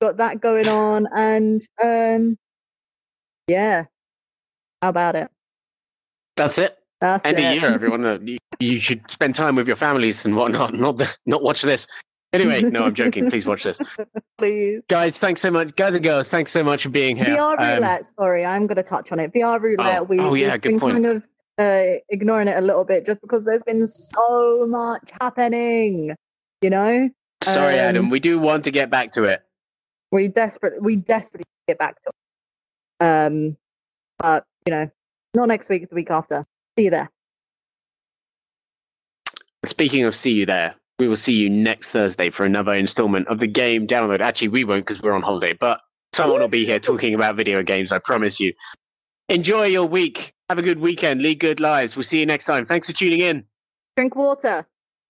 S2: got that going on, and um, yeah, how about it?
S1: That's it.
S2: That's
S1: End
S2: it.
S1: of year, everyone. Uh, you, you should spend time with your families and whatnot. Not the, not watch this. Anyway, no, I'm joking. Please watch this,
S2: Please.
S1: guys. Thanks so much, guys and girls. Thanks so much for being here.
S2: VR
S1: Um,
S2: roulette. sorry, I'm going to touch on it. VR roulette.
S1: Oh,
S2: we,
S1: oh, yeah,
S2: we've
S1: good
S2: been
S1: point.
S2: kind of uh, ignoring it a little bit just because there's been so much happening. You know,
S1: sorry,
S2: um,
S1: Adam. We do want to get back to it.
S2: we desperate we desperately get back to. It. Um, but you know, not next week. The week after. See you there.
S1: Speaking of see you there, we will see you next Thursday for another installment of the game download. Actually, we won't because we're on holiday, but someone will be here talking about video games. I promise you. Enjoy your week. Have a good weekend. Lead good lives. We'll see you next time. Thanks for tuning in.
S2: Drink water.